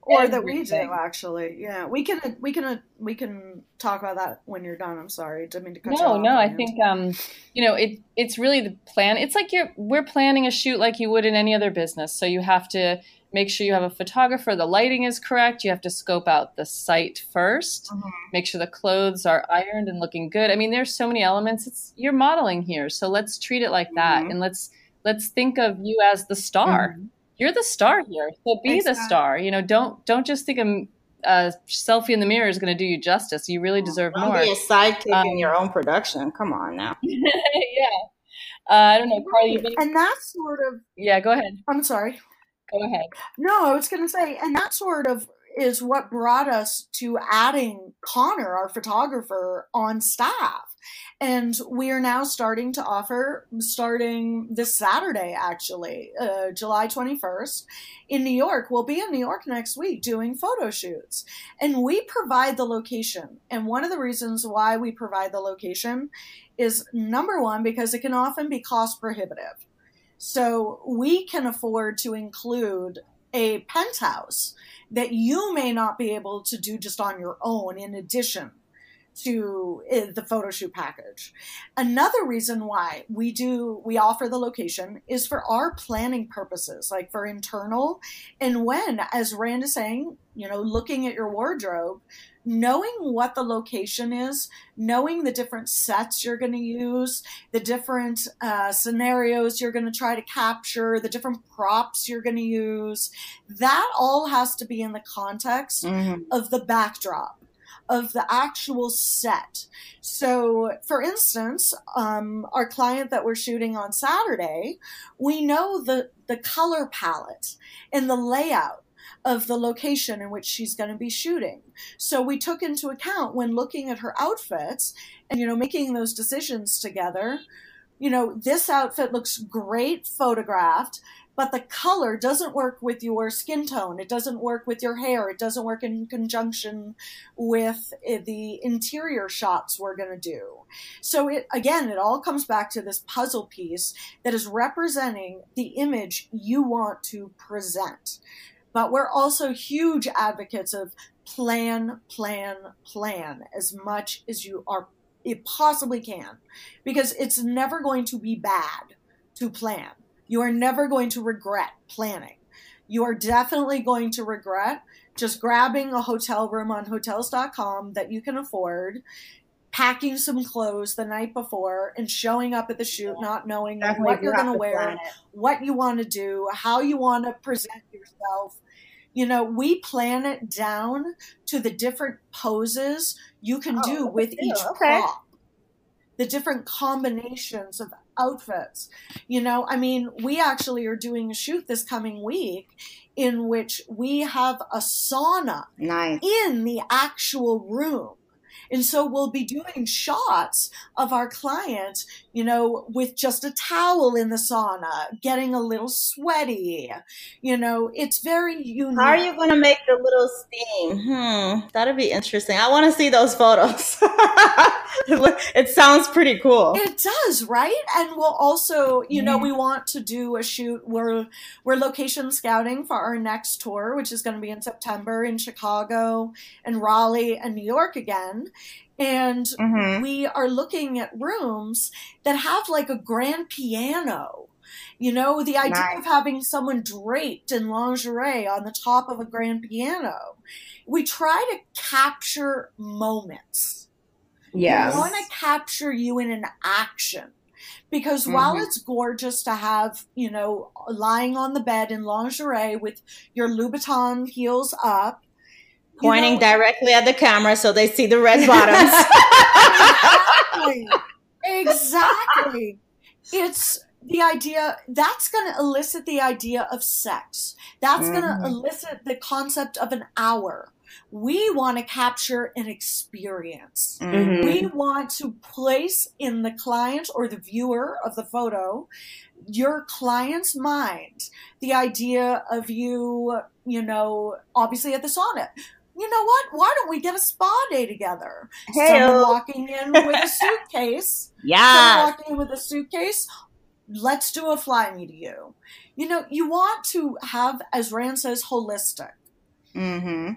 or that we do actually. Yeah we can we can we can talk about that when you're done i'm sorry. Didn't mean to cut no no i think um you know it it's really the plan it's like you're we're planning a shoot like you would in any other business. So you have to make sure you have a photographer the lighting is correct you have to scope out the site 1st mm-hmm. make sure the clothes are ironed and looking good. I mean there's so many elements it's you're modeling here so let's treat it like that mm-hmm. and let's let's think of you as the star. Mm-hmm you're the star here. So be exactly. the star. You know, don't don't just think a, a selfie in the mirror is going to do you justice. You really deserve don't more. Be a sidekick um, in your own production. Come on now. yeah. Uh, I don't know, Carly. And that's sort of. Yeah, go ahead. I'm sorry. Go ahead. No, I was going to say, and that sort of is what brought us to adding Connor, our photographer, on staff. And we are now starting to offer, starting this Saturday, actually, uh, July 21st, in New York. We'll be in New York next week doing photo shoots. And we provide the location. And one of the reasons why we provide the location is number one, because it can often be cost prohibitive. So we can afford to include a penthouse that you may not be able to do just on your own in addition to eh, the photo shoot package. Another reason why we do we offer the location is for our planning purposes, like for internal and when, as Rand is saying, you know, looking at your wardrobe, knowing what the location is, knowing the different sets you're going to use, the different uh, scenarios you're going to try to capture, the different props you're going to use, that all has to be in the context mm-hmm. of the backdrop of the actual set. So, for instance, um, our client that we're shooting on Saturday, we know the, the color palette and the layout of the location in which she's going to be shooting. So we took into account when looking at her outfits and, you know, making those decisions together. You know, this outfit looks great photographed, but the color doesn't work with your skin tone. It doesn't work with your hair. It doesn't work in conjunction with eh, the interior shots we're going to do. So it, again, it all comes back to this puzzle piece that is representing the image you want to present. But we're also huge advocates of plan, plan, plan as much as you are it possibly can because it's never going to be bad to plan you are never going to regret planning. You are definitely going to regret just grabbing a hotel room on hotels.com that you can afford, packing some clothes the night before, and showing up at the shoot not knowing definitely what you're going to wear, what you want to do, how you want to present yourself. You know, we plan it down to the different poses you can oh, do with each okay. prop the different combinations of outfits. You know, I mean, we actually are doing a shoot this coming week in which we have a sauna nice. in the actual room. And so we'll be doing shots of our client, you know, with just a towel in the sauna, getting a little sweaty. You know, it's very unique. How are you going to make the little steam? Hmm, that'd be interesting. I want to see those photos. it sounds pretty cool. It does, right? And we'll also, you know, we want to do a shoot. We're we're location scouting for our next tour, which is going to be in September in Chicago and Raleigh and New York again. And mm-hmm. we are looking at rooms that have like a grand piano. You know, the idea nice. of having someone draped in lingerie on the top of a grand piano. We try to capture moments. Yes. We want to capture you in an action. Because mm-hmm. while it's gorgeous to have, you know, lying on the bed in lingerie with your Louboutin heels up, pointing know, directly at the camera so they see the red bottoms. exactly. exactly. It's the idea that's going to elicit the idea of sex. That's mm-hmm. going to elicit the concept of an hour. We want to capture an experience. Mm-hmm. We want to place in the client or the viewer of the photo your client's mind the idea of you, you know, obviously at the sauna you know what? Why don't we get a spa day together? Hey, Someone walking in with a suitcase. yeah. walking in with a suitcase. Let's do a fly me to you. You know, you want to have, as Rand says, holistic. Mm-hmm.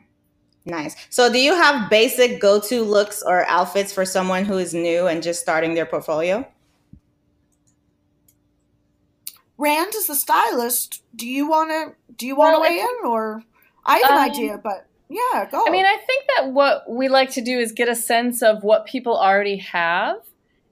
Nice. So, do you have basic go to looks or outfits for someone who is new and just starting their portfolio? Rand is the stylist. Do you want to do you want to well, weigh in or I have um, an idea, but yeah, go. I mean, I think that what we like to do is get a sense of what people already have,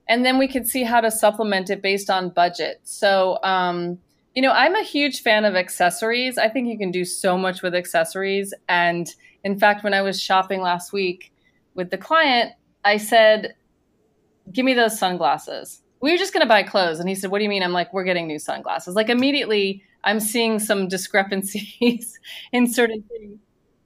and then we can see how to supplement it based on budget. So, um, you know, I'm a huge fan of accessories. I think you can do so much with accessories. And in fact, when I was shopping last week with the client, I said, Give me those sunglasses. We were just going to buy clothes. And he said, What do you mean? I'm like, We're getting new sunglasses. Like, immediately, I'm seeing some discrepancies in certain things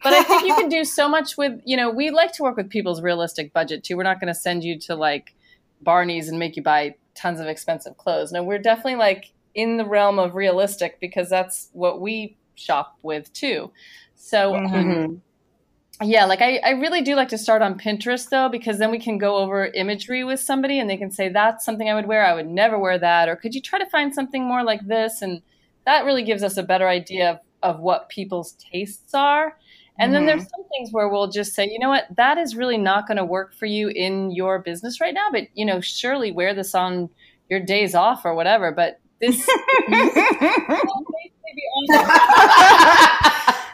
but I think you can do so much with, you know, we like to work with people's realistic budget too. We're not going to send you to like Barney's and make you buy tons of expensive clothes. No, we're definitely like in the realm of realistic because that's what we shop with too. So, mm-hmm. um, yeah, like I, I really do like to start on Pinterest though, because then we can go over imagery with somebody and they can say, that's something I would wear. I would never wear that. Or could you try to find something more like this? And that really gives us a better idea of, of what people's tastes are. And mm-hmm. then there's some things where we'll just say, you know what, that is really not going to work for you in your business right now, but you know, surely wear this on your days off or whatever. But this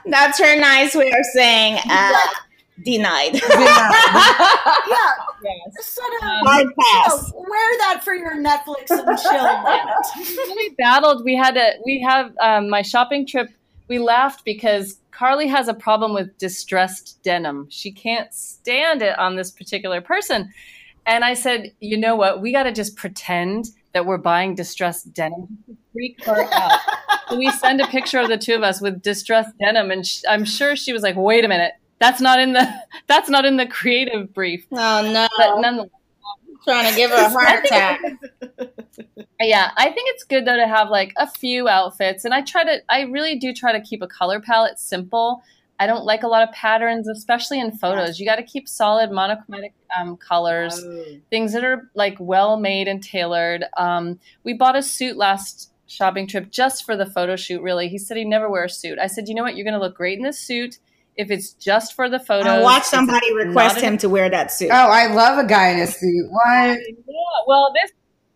That's her nice way of saying uh, denied. yeah. Yes. Sort of, um, you know, wear that for your Netflix and chill. we battled. We had a. We have um, my shopping trip. We laughed because Carly has a problem with distressed denim. She can't stand it on this particular person. And I said, you know what? We got to just pretend that we're buying distressed denim. Freak her out. so we send a picture of the two of us with distressed denim, and sh- I'm sure she was like, "Wait a minute, that's not in the that's not in the creative brief." Oh no! But nonetheless, trying to give her a heart attack. yeah, I think it's good though to have like a few outfits, and I try to. I really do try to keep a color palette simple. I don't like a lot of patterns, especially in photos. You got to keep solid monochromatic um, colors, oh. things that are like well made and tailored. Um, we bought a suit last shopping trip just for the photo shoot. Really, he said he'd never wear a suit. I said, you know what, you're going to look great in this suit. If it's just for the photo, I watch somebody request him to wear that suit. Oh, I love a guy in a suit. What? Yeah, well, this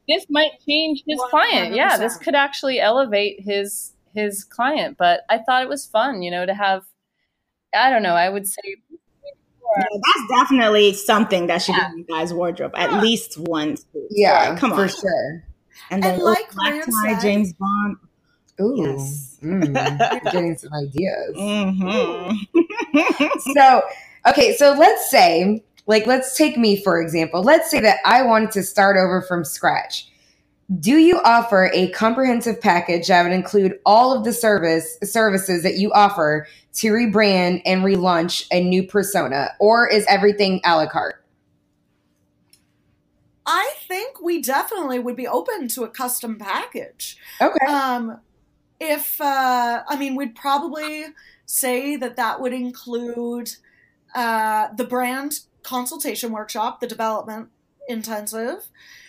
this might change his 100%. client. Yeah, this could actually elevate his his client. But I thought it was fun, you know, to have I don't know. I would say yeah, that's definitely something that should yeah. be in guys' wardrobe. At yeah. least once. Yeah, come on, for sure. And then and like black tie, James Bond. Ooh, yes. mm, getting some ideas. Mm-hmm. so, okay, so let's say, like, let's take me for example. Let's say that I wanted to start over from scratch. Do you offer a comprehensive package that would include all of the service services that you offer to rebrand and relaunch a new persona, or is everything a la carte? I think we definitely would be open to a custom package. Okay. Um, if uh, I mean, we'd probably say that that would include uh, the brand consultation workshop, the development intensive,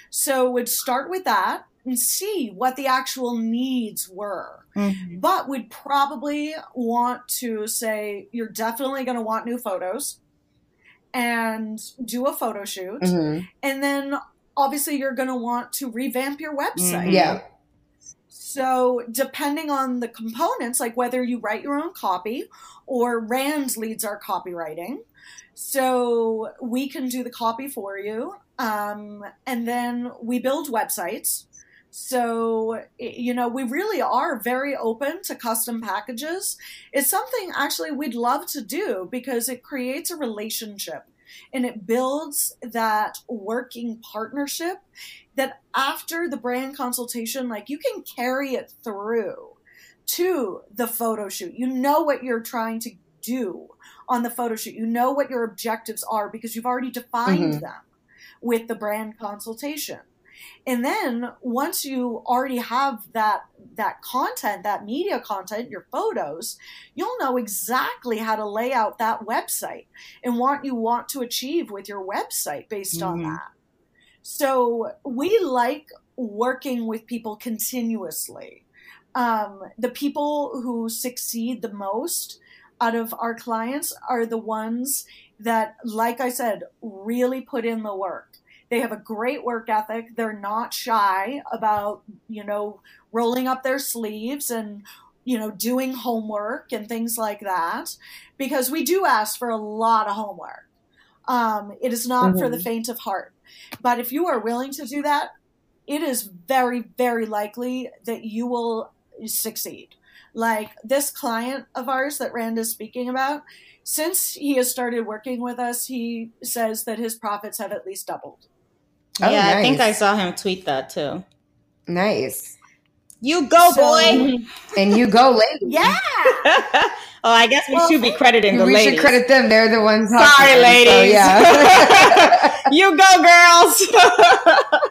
so we'd start with that and see what the actual needs were. Mm-hmm. But we'd probably want to say, you're definitely going to want new photos and do a photo shoot. Mm-hmm. And then obviously you're going to want to revamp your website. Mm-hmm. Yeah. So, depending on the components, like whether you write your own copy or Rand leads our copywriting, so we can do the copy for you. Um, and then we build websites. So, you know, we really are very open to custom packages. It's something actually we'd love to do because it creates a relationship and it builds that working partnership that after the brand consultation, like you can carry it through to the photo shoot. You know what you're trying to do on the photo shoot. You know what your objectives are because you've already defined mm-hmm. them with the brand consultation. And then once you already have that that content, that media content, your photos, you'll know exactly how to lay out that website and what you want to achieve with your website based mm-hmm. on that. So we like working with people continuously. Um, the people who succeed the most out of our clients are the ones that, like I said, really put in the work. They have a great work ethic. They're not shy about, you know, rolling up their sleeves and, you know, doing homework and things like that. Because we do ask for a lot of homework. Um, it is not mm-hmm. for the mm-hmm. faint of heart. But if you are willing to do that, it is very, very likely that you will succeed. Like this client of ours that Rand is speaking about, since he has started working with us, he says that his profits have at least doubled. Oh, yeah, nice. I think I saw him tweet that too. Nice. You go, so, boy. And you go, lady. Yeah. Oh, I guess we well, should be crediting the ladies. we ladies. should credit them. They're the ones. Sorry, ladies. So, yeah. you go, girls.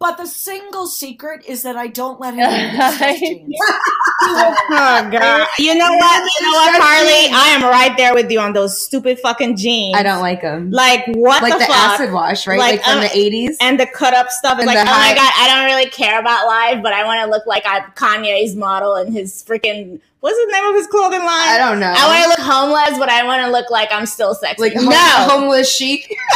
But the single secret is that I don't let him wear jeans. oh god! You know what? You know what, Carly? I am right there with you on those stupid fucking jeans. I don't like them. Like what? Like the, the acid wash, right? Like, like from um, the eighties and the cut up stuff. It's like, oh high- my god, I don't really care about life, but I want to look like I'm Kanye's model and his freaking what's the name of his clothing line? I don't know. I want to look homeless, but I want to look like I'm still sexy. Like no. homeless chic.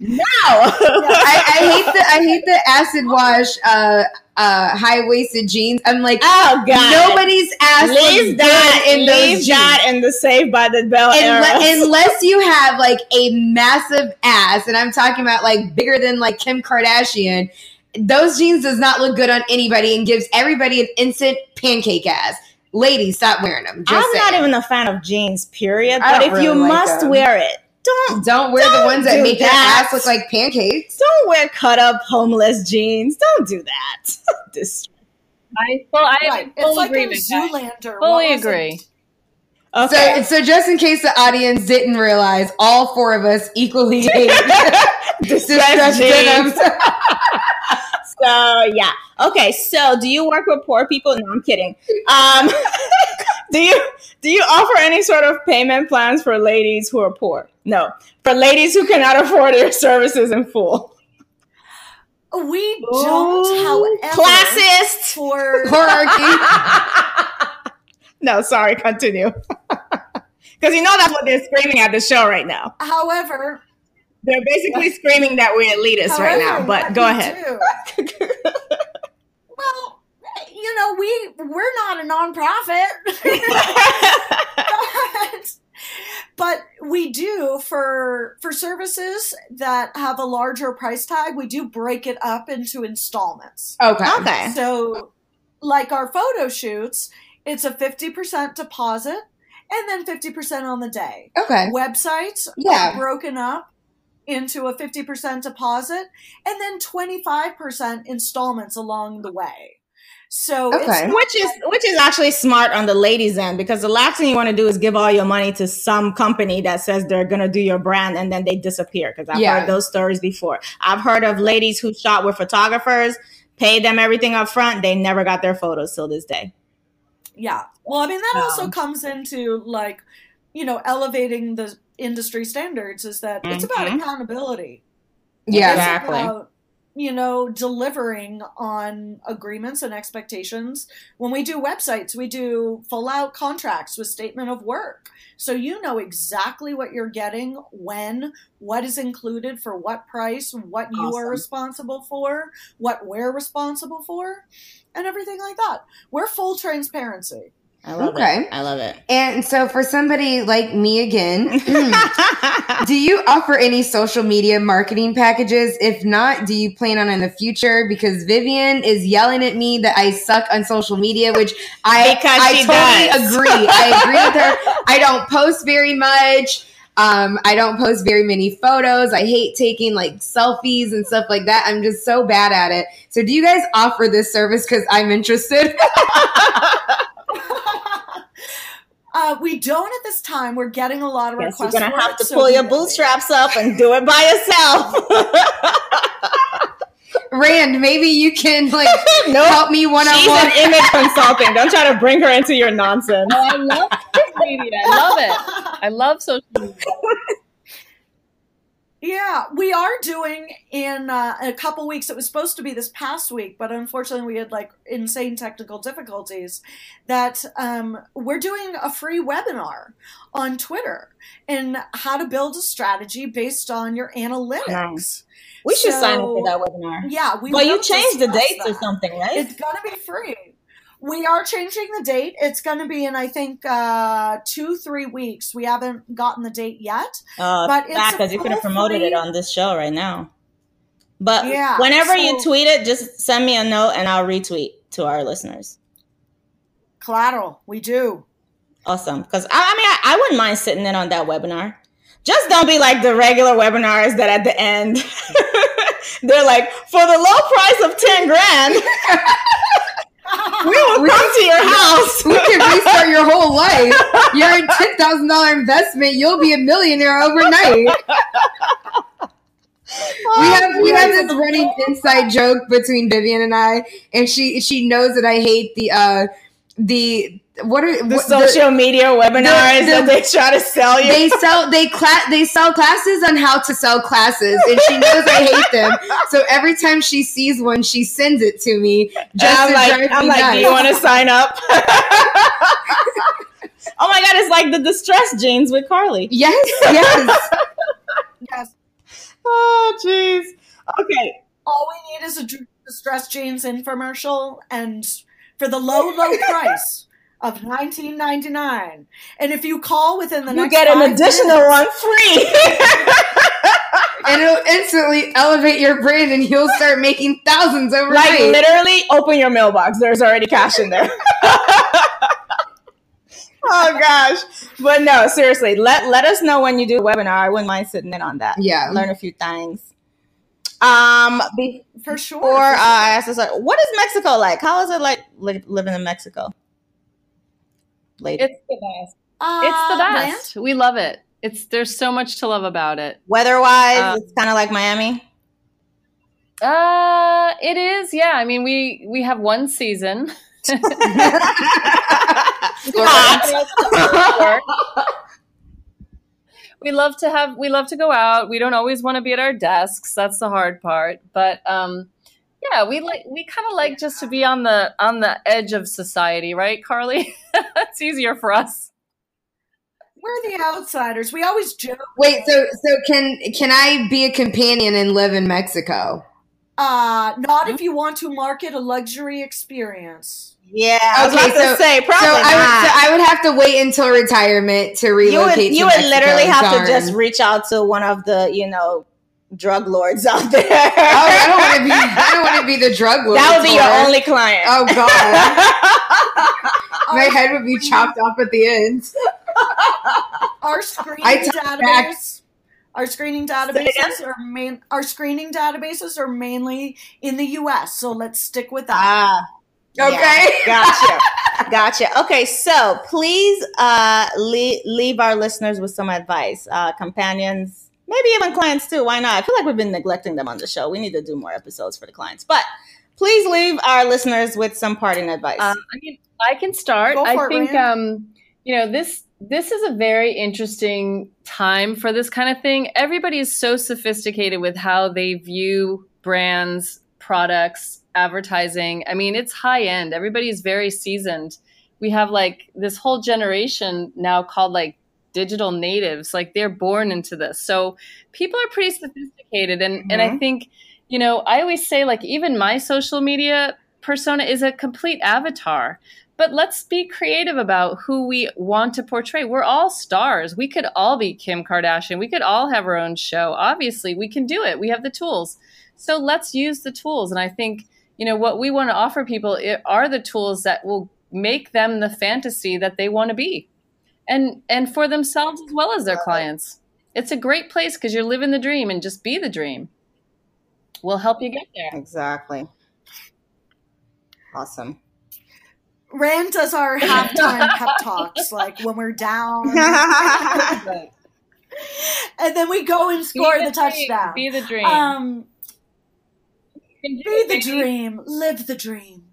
No, I, I, hate the I hate the acid wash uh, uh, high waisted jeans. I'm like, oh god, nobody's ass leave that in leave those that in the Saved by the Bell Unle- unless you have like a massive ass, and I'm talking about like bigger than like Kim Kardashian. Those jeans does not look good on anybody and gives everybody an instant pancake ass. Ladies, stop wearing them. I'm saying. not even a fan of jeans, period. But if really you like must them. wear it, don't don't wear don't the ones that make that. your ass look like pancakes. Don't wear cut up homeless jeans. Don't do that. this. I well, I right. fully like agree with Zoolander. Fully agree. Okay. So, so just in case the audience didn't realize, all four of us equally hate distressed jeans. so yeah. Okay. So do you work with poor people? No, I'm kidding. Um, do you do you offer any sort of payment plans for ladies who are poor? No, for ladies who cannot afford your services in full. We don't, however, classist for hierarchy. no, sorry, continue. Because you know that's what they're screaming at the show right now. However, they're basically screaming that we're elitists however, right now. But go ahead. well, you know, we we're not a nonprofit. but, but we do for for services that have a larger price tag, we do break it up into installments. Okay. Okay. So like our photo shoots, it's a 50% deposit and then 50% on the day. Okay. Websites yeah. are broken up into a 50% deposit and then 25% installments along the way. So okay. which is which is actually smart on the ladies' end because the last thing you want to do is give all your money to some company that says they're gonna do your brand and then they disappear. Because I've yeah. heard those stories before. I've heard of ladies who shot with photographers, paid them everything up front, they never got their photos till this day. Yeah. Well, I mean that um, also comes into like, you know, elevating the industry standards is that mm-hmm. it's about accountability. Yeah, exactly. About, you know, delivering on agreements and expectations. When we do websites, we do full out contracts with statement of work. So you know exactly what you're getting, when, what is included for what price, what awesome. you are responsible for, what we're responsible for, and everything like that. We're full transparency. I love okay. it. I love it. And so, for somebody like me again, do you offer any social media marketing packages? If not, do you plan on in the future? Because Vivian is yelling at me that I suck on social media, which I I totally does. agree. I agree with her. I don't post very much. Um, I don't post very many photos. I hate taking like selfies and stuff like that. I'm just so bad at it. So, do you guys offer this service? Because I'm interested. Uh, we don't at this time. We're getting a lot of yes, requests. You're gonna have to so pull your bootstraps up and do it by yourself. Rand, maybe you can like nope. help me one on one. She's an image consulting. Don't try to bring her into your nonsense. Oh, I love social media. I love it. I love social media. Yeah, we are doing in uh, a couple weeks. It was supposed to be this past week, but unfortunately, we had like insane technical difficulties. That um, we're doing a free webinar on Twitter and how to build a strategy based on your analytics. Nice. We should so, sign up for that webinar. Yeah, we. Well, you changed the dates that. or something, right? It's gonna be free we are changing the date. It's going to be in, I think, uh, two, three weeks. We haven't gotten the date yet. Uh, but because you could have promoted it on this show right now. But yeah, whenever so... you tweet it, just send me a note and I'll retweet to our listeners. Collateral, we do. Awesome. Because I, I mean, I, I wouldn't mind sitting in on that webinar. Just don't be like the regular webinars that at the end they're like for the low price of ten grand. we will we, come to your house. we can restart your whole life. You're a ten thousand dollar investment. You'll be a millionaire overnight. Oh, we have we have this running inside joke between Vivian and I, and she she knows that I hate the uh the what are the what, social the, media webinars the, the, that they try to sell you? They sell they class they sell classes on how to sell classes, and she knows I hate them. So every time she sees one, she sends it to me. Just I'm like, I'm like, nuts. do you want to sign up? oh my god, it's like the distress jeans with Carly. Yes, yes, yes. Oh, jeez. Okay. All we need is a distress jeans infomercial, and for the low, low price of 19.99 and if you call within the next you get an additional minutes, one free. And it'll instantly elevate your brand and you'll start making thousands overnight. Like literally open your mailbox. There's already cash in there. Oh gosh. But no seriously let let us know when you do a webinar. I wouldn't mind sitting in on that. Yeah. Learn a few things um be, for sure or uh I asked this, like, what is mexico like how is it like li- living in mexico lady? It's the best. Uh, it's the best. We love it. It's there's so much to love about it. Weather wise, uh, it's kind of like Miami. Uh, it is. Yeah. I mean, we we have one season. we love to have we love to go out. We don't always want to be at our desks. That's the hard part. But um yeah, we like we kind of like just to be on the on the edge of society, right, Carly? it's easier for us. We're the outsiders. We always joke. Wait, so so can can I be a companion and live in Mexico? Uh not if you want to market a luxury experience. Yeah, I was okay, about so, to say probably so I, would, so I would have to wait until retirement to relocate. You would, you would literally have Darn. to just reach out to one of the you know drug lords out there. oh, I don't want to be. I don't want to be the drug lord. That would be your only client. Oh God, my head would be chopped off at the end. Our screening database. Our screening databases are main. Our screening databases are mainly in the U.S. So let's stick with that. Ah. Okay. Yeah, gotcha. gotcha. Okay, so please uh, leave, leave our listeners with some advice. Uh, companions, maybe even clients too. Why not? I feel like we've been neglecting them on the show. We need to do more episodes for the clients. But please leave our listeners with some parting advice. Uh, I mean, I can start. I think it, um, you know this this is a very interesting time for this kind of thing. Everybody is so sophisticated with how they view brands, products, advertising. I mean, it's high end. Everybody is very seasoned. We have like this whole generation now called like digital natives like they're born into this so people are pretty sophisticated and mm-hmm. and i mm-hmm. think you know i always say like even my social media persona is a complete avatar but let's be creative about who we want to portray we're all stars we could all be kim kardashian we could all have our own show obviously we can do it we have the tools so let's use the tools and i think you know what we want to offer people are the tools that will make them the fantasy that they want to be and and for themselves as well as their clients. It's a great place because you're living the dream and just be the dream. We'll help you get there. Exactly. Awesome. Rand does our halftime pep talks, like when we're down. and then we go and score the, the touchdown. Be the dream. Um, be the dream. Live the dream.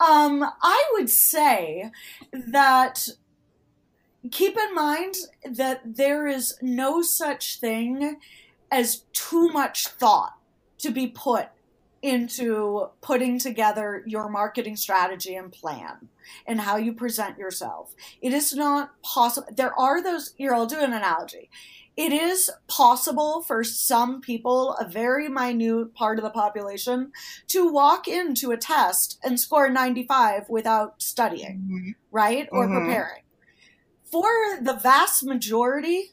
Um, I would say that keep in mind that there is no such thing as too much thought to be put into putting together your marketing strategy and plan and how you present yourself. It is not possible. There are those, here, I'll do an analogy. It is possible for some people, a very minute part of the population, to walk into a test and score 95 without studying, mm-hmm. right? Or mm-hmm. preparing for the vast majority,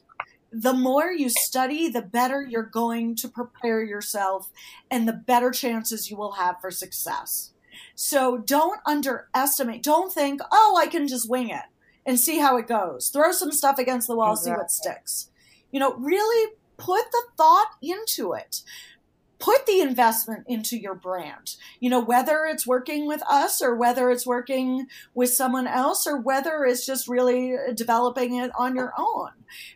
the more you study, the better you're going to prepare yourself and the better chances you will have for success. So don't underestimate, don't think, oh, I can just wing it and see how it goes. Throw some stuff against the wall, exactly. see what sticks. You know, really put the thought into it. put the investment into your brand. You know, whether it's working with us or whether it's working with someone else or whether it's just really uh, developing it on your own.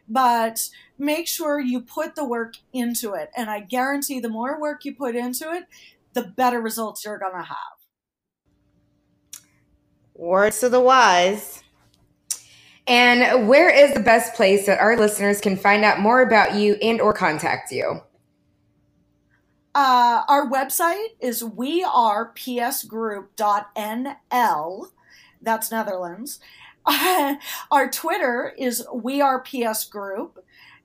But make sure you put the work into it. And I guarantee the more work you put into it, the better results you're going to have. Words to the wise. And where is the best place that our listeners can find out more about you and or contact you? Uh, our website is wearepsgroup.nl. That's Netherlands. our Twitter is wearepsgroup.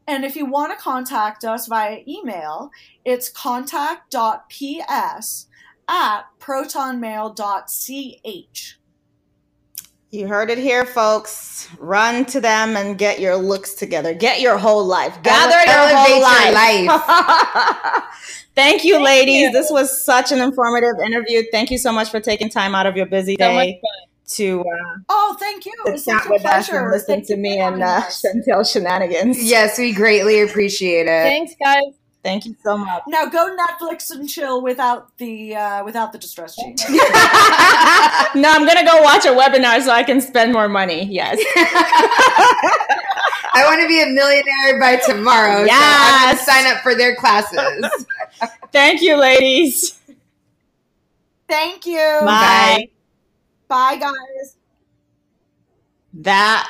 And if you want to contact us via email, it's contact.ps at protonmail.ch. You heard it here, folks. Run to them and get your looks together. Get your whole life. Gather your whole life. Your life. Thank you, Thank ladies. You. This was such an informative interview. Thank you so much for taking time out of your busy day to uh, oh thank you to chat with us and listen thank to me and uh, Chantel shenanigans. Yes, we greatly appreciate it. Thanks, guys. Thank you so much. Now go Netflix and chill without the uh, without the distress gene. no, I'm gonna go watch a webinar so I can spend more money. Yes. I want to be a millionaire by tomorrow. Yes. So I'm sign up for their classes. Thank you, ladies. Thank you. Bye. Bye, guys. That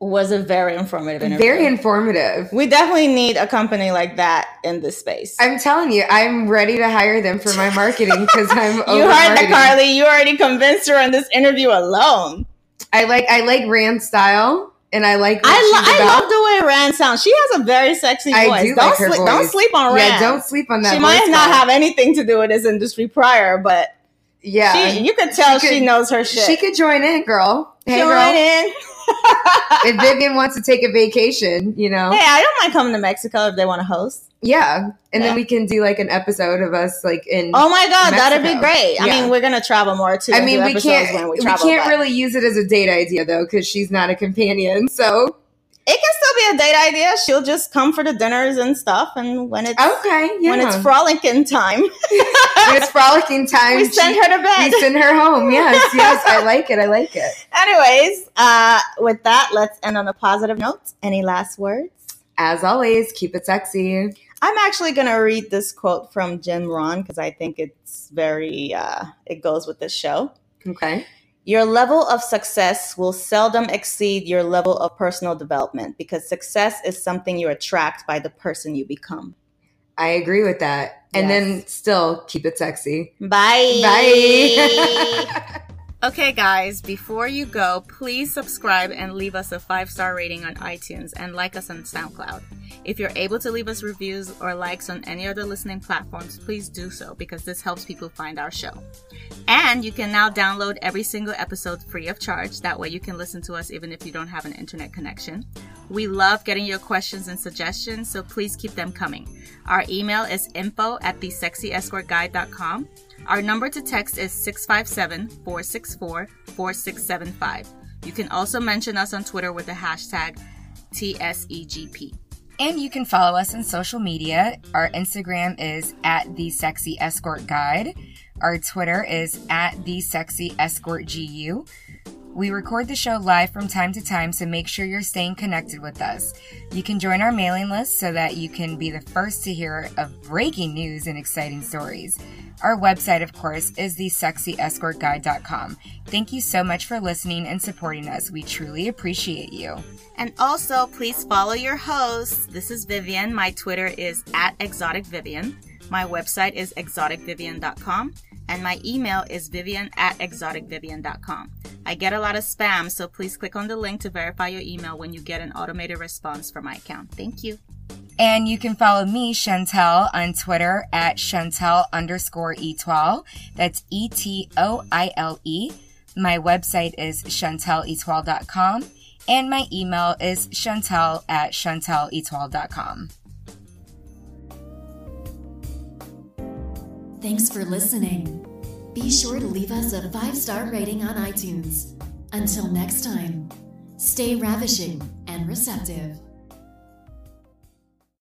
was a very informative interview. Very informative. We definitely need a company like that in this space. I'm telling you, I'm ready to hire them for my marketing because I'm. you heard that, Carly. You already convinced her in this interview alone. I like I like Rand style. And I like. I, lo- I love the way Rand sounds. She has a very sexy voice. I do don't, like her sleep, voice. don't sleep on Rand. Yeah, don't sleep on that. She might not have anything to do with this industry prior, but yeah, she, you could tell she, could, she, knows her shit. She could join in, girl. Hey, join girl. in. If Vivian wants to take a vacation, you know. Hey, I don't mind coming to Mexico if they want to host. Yeah. And yeah. then we can do like an episode of us like in Oh my god, Mexico. that'd be great. I mean, we're going to travel more too. I mean, we can't we, we can't but. really use it as a date idea though cuz she's not a companion. So it can still be a date idea. She'll just come for the dinners and stuff, and when it's okay, yeah. when it's frolicking time, when it's frolicking time, we send her to bed. We send her home. Yes, yes, I like it. I like it. Anyways, uh, with that, let's end on a positive note. Any last words? As always, keep it sexy. I'm actually going to read this quote from Jim Rohn because I think it's very, uh, it goes with this show. Okay. Your level of success will seldom exceed your level of personal development because success is something you attract by the person you become. I agree with that. And yes. then still keep it sexy. Bye. Bye. Okay, guys, before you go, please subscribe and leave us a five star rating on iTunes and like us on SoundCloud. If you're able to leave us reviews or likes on any other listening platforms, please do so because this helps people find our show. And you can now download every single episode free of charge. That way you can listen to us even if you don't have an internet connection. We love getting your questions and suggestions, so please keep them coming. Our email is info at thesexyescortguide.com. Our number to text is 657 464 4675. You can also mention us on Twitter with the hashtag TSEGP. And you can follow us on social media. Our Instagram is at the Sexy Escort Guide. Our Twitter is at the Sexy Escort GU. We record the show live from time to time, so make sure you're staying connected with us. You can join our mailing list so that you can be the first to hear of breaking news and exciting stories. Our website, of course, is thesexyescortguide.com. Thank you so much for listening and supporting us. We truly appreciate you. And also, please follow your host. This is Vivian. My Twitter is at exoticvivian. My website is exoticvivian.com and my email is vivian at exoticvivian.com. I get a lot of spam, so please click on the link to verify your email when you get an automated response from my account. Thank you. And you can follow me, Chantel, on Twitter at Chantel underscore Etoile. That's E T O I L E. My website is chanteletoile.com. And my email is chantel at chanteletoile.com. Thanks for listening. Be sure to leave us a five star rating on iTunes. Until next time, stay ravishing and receptive.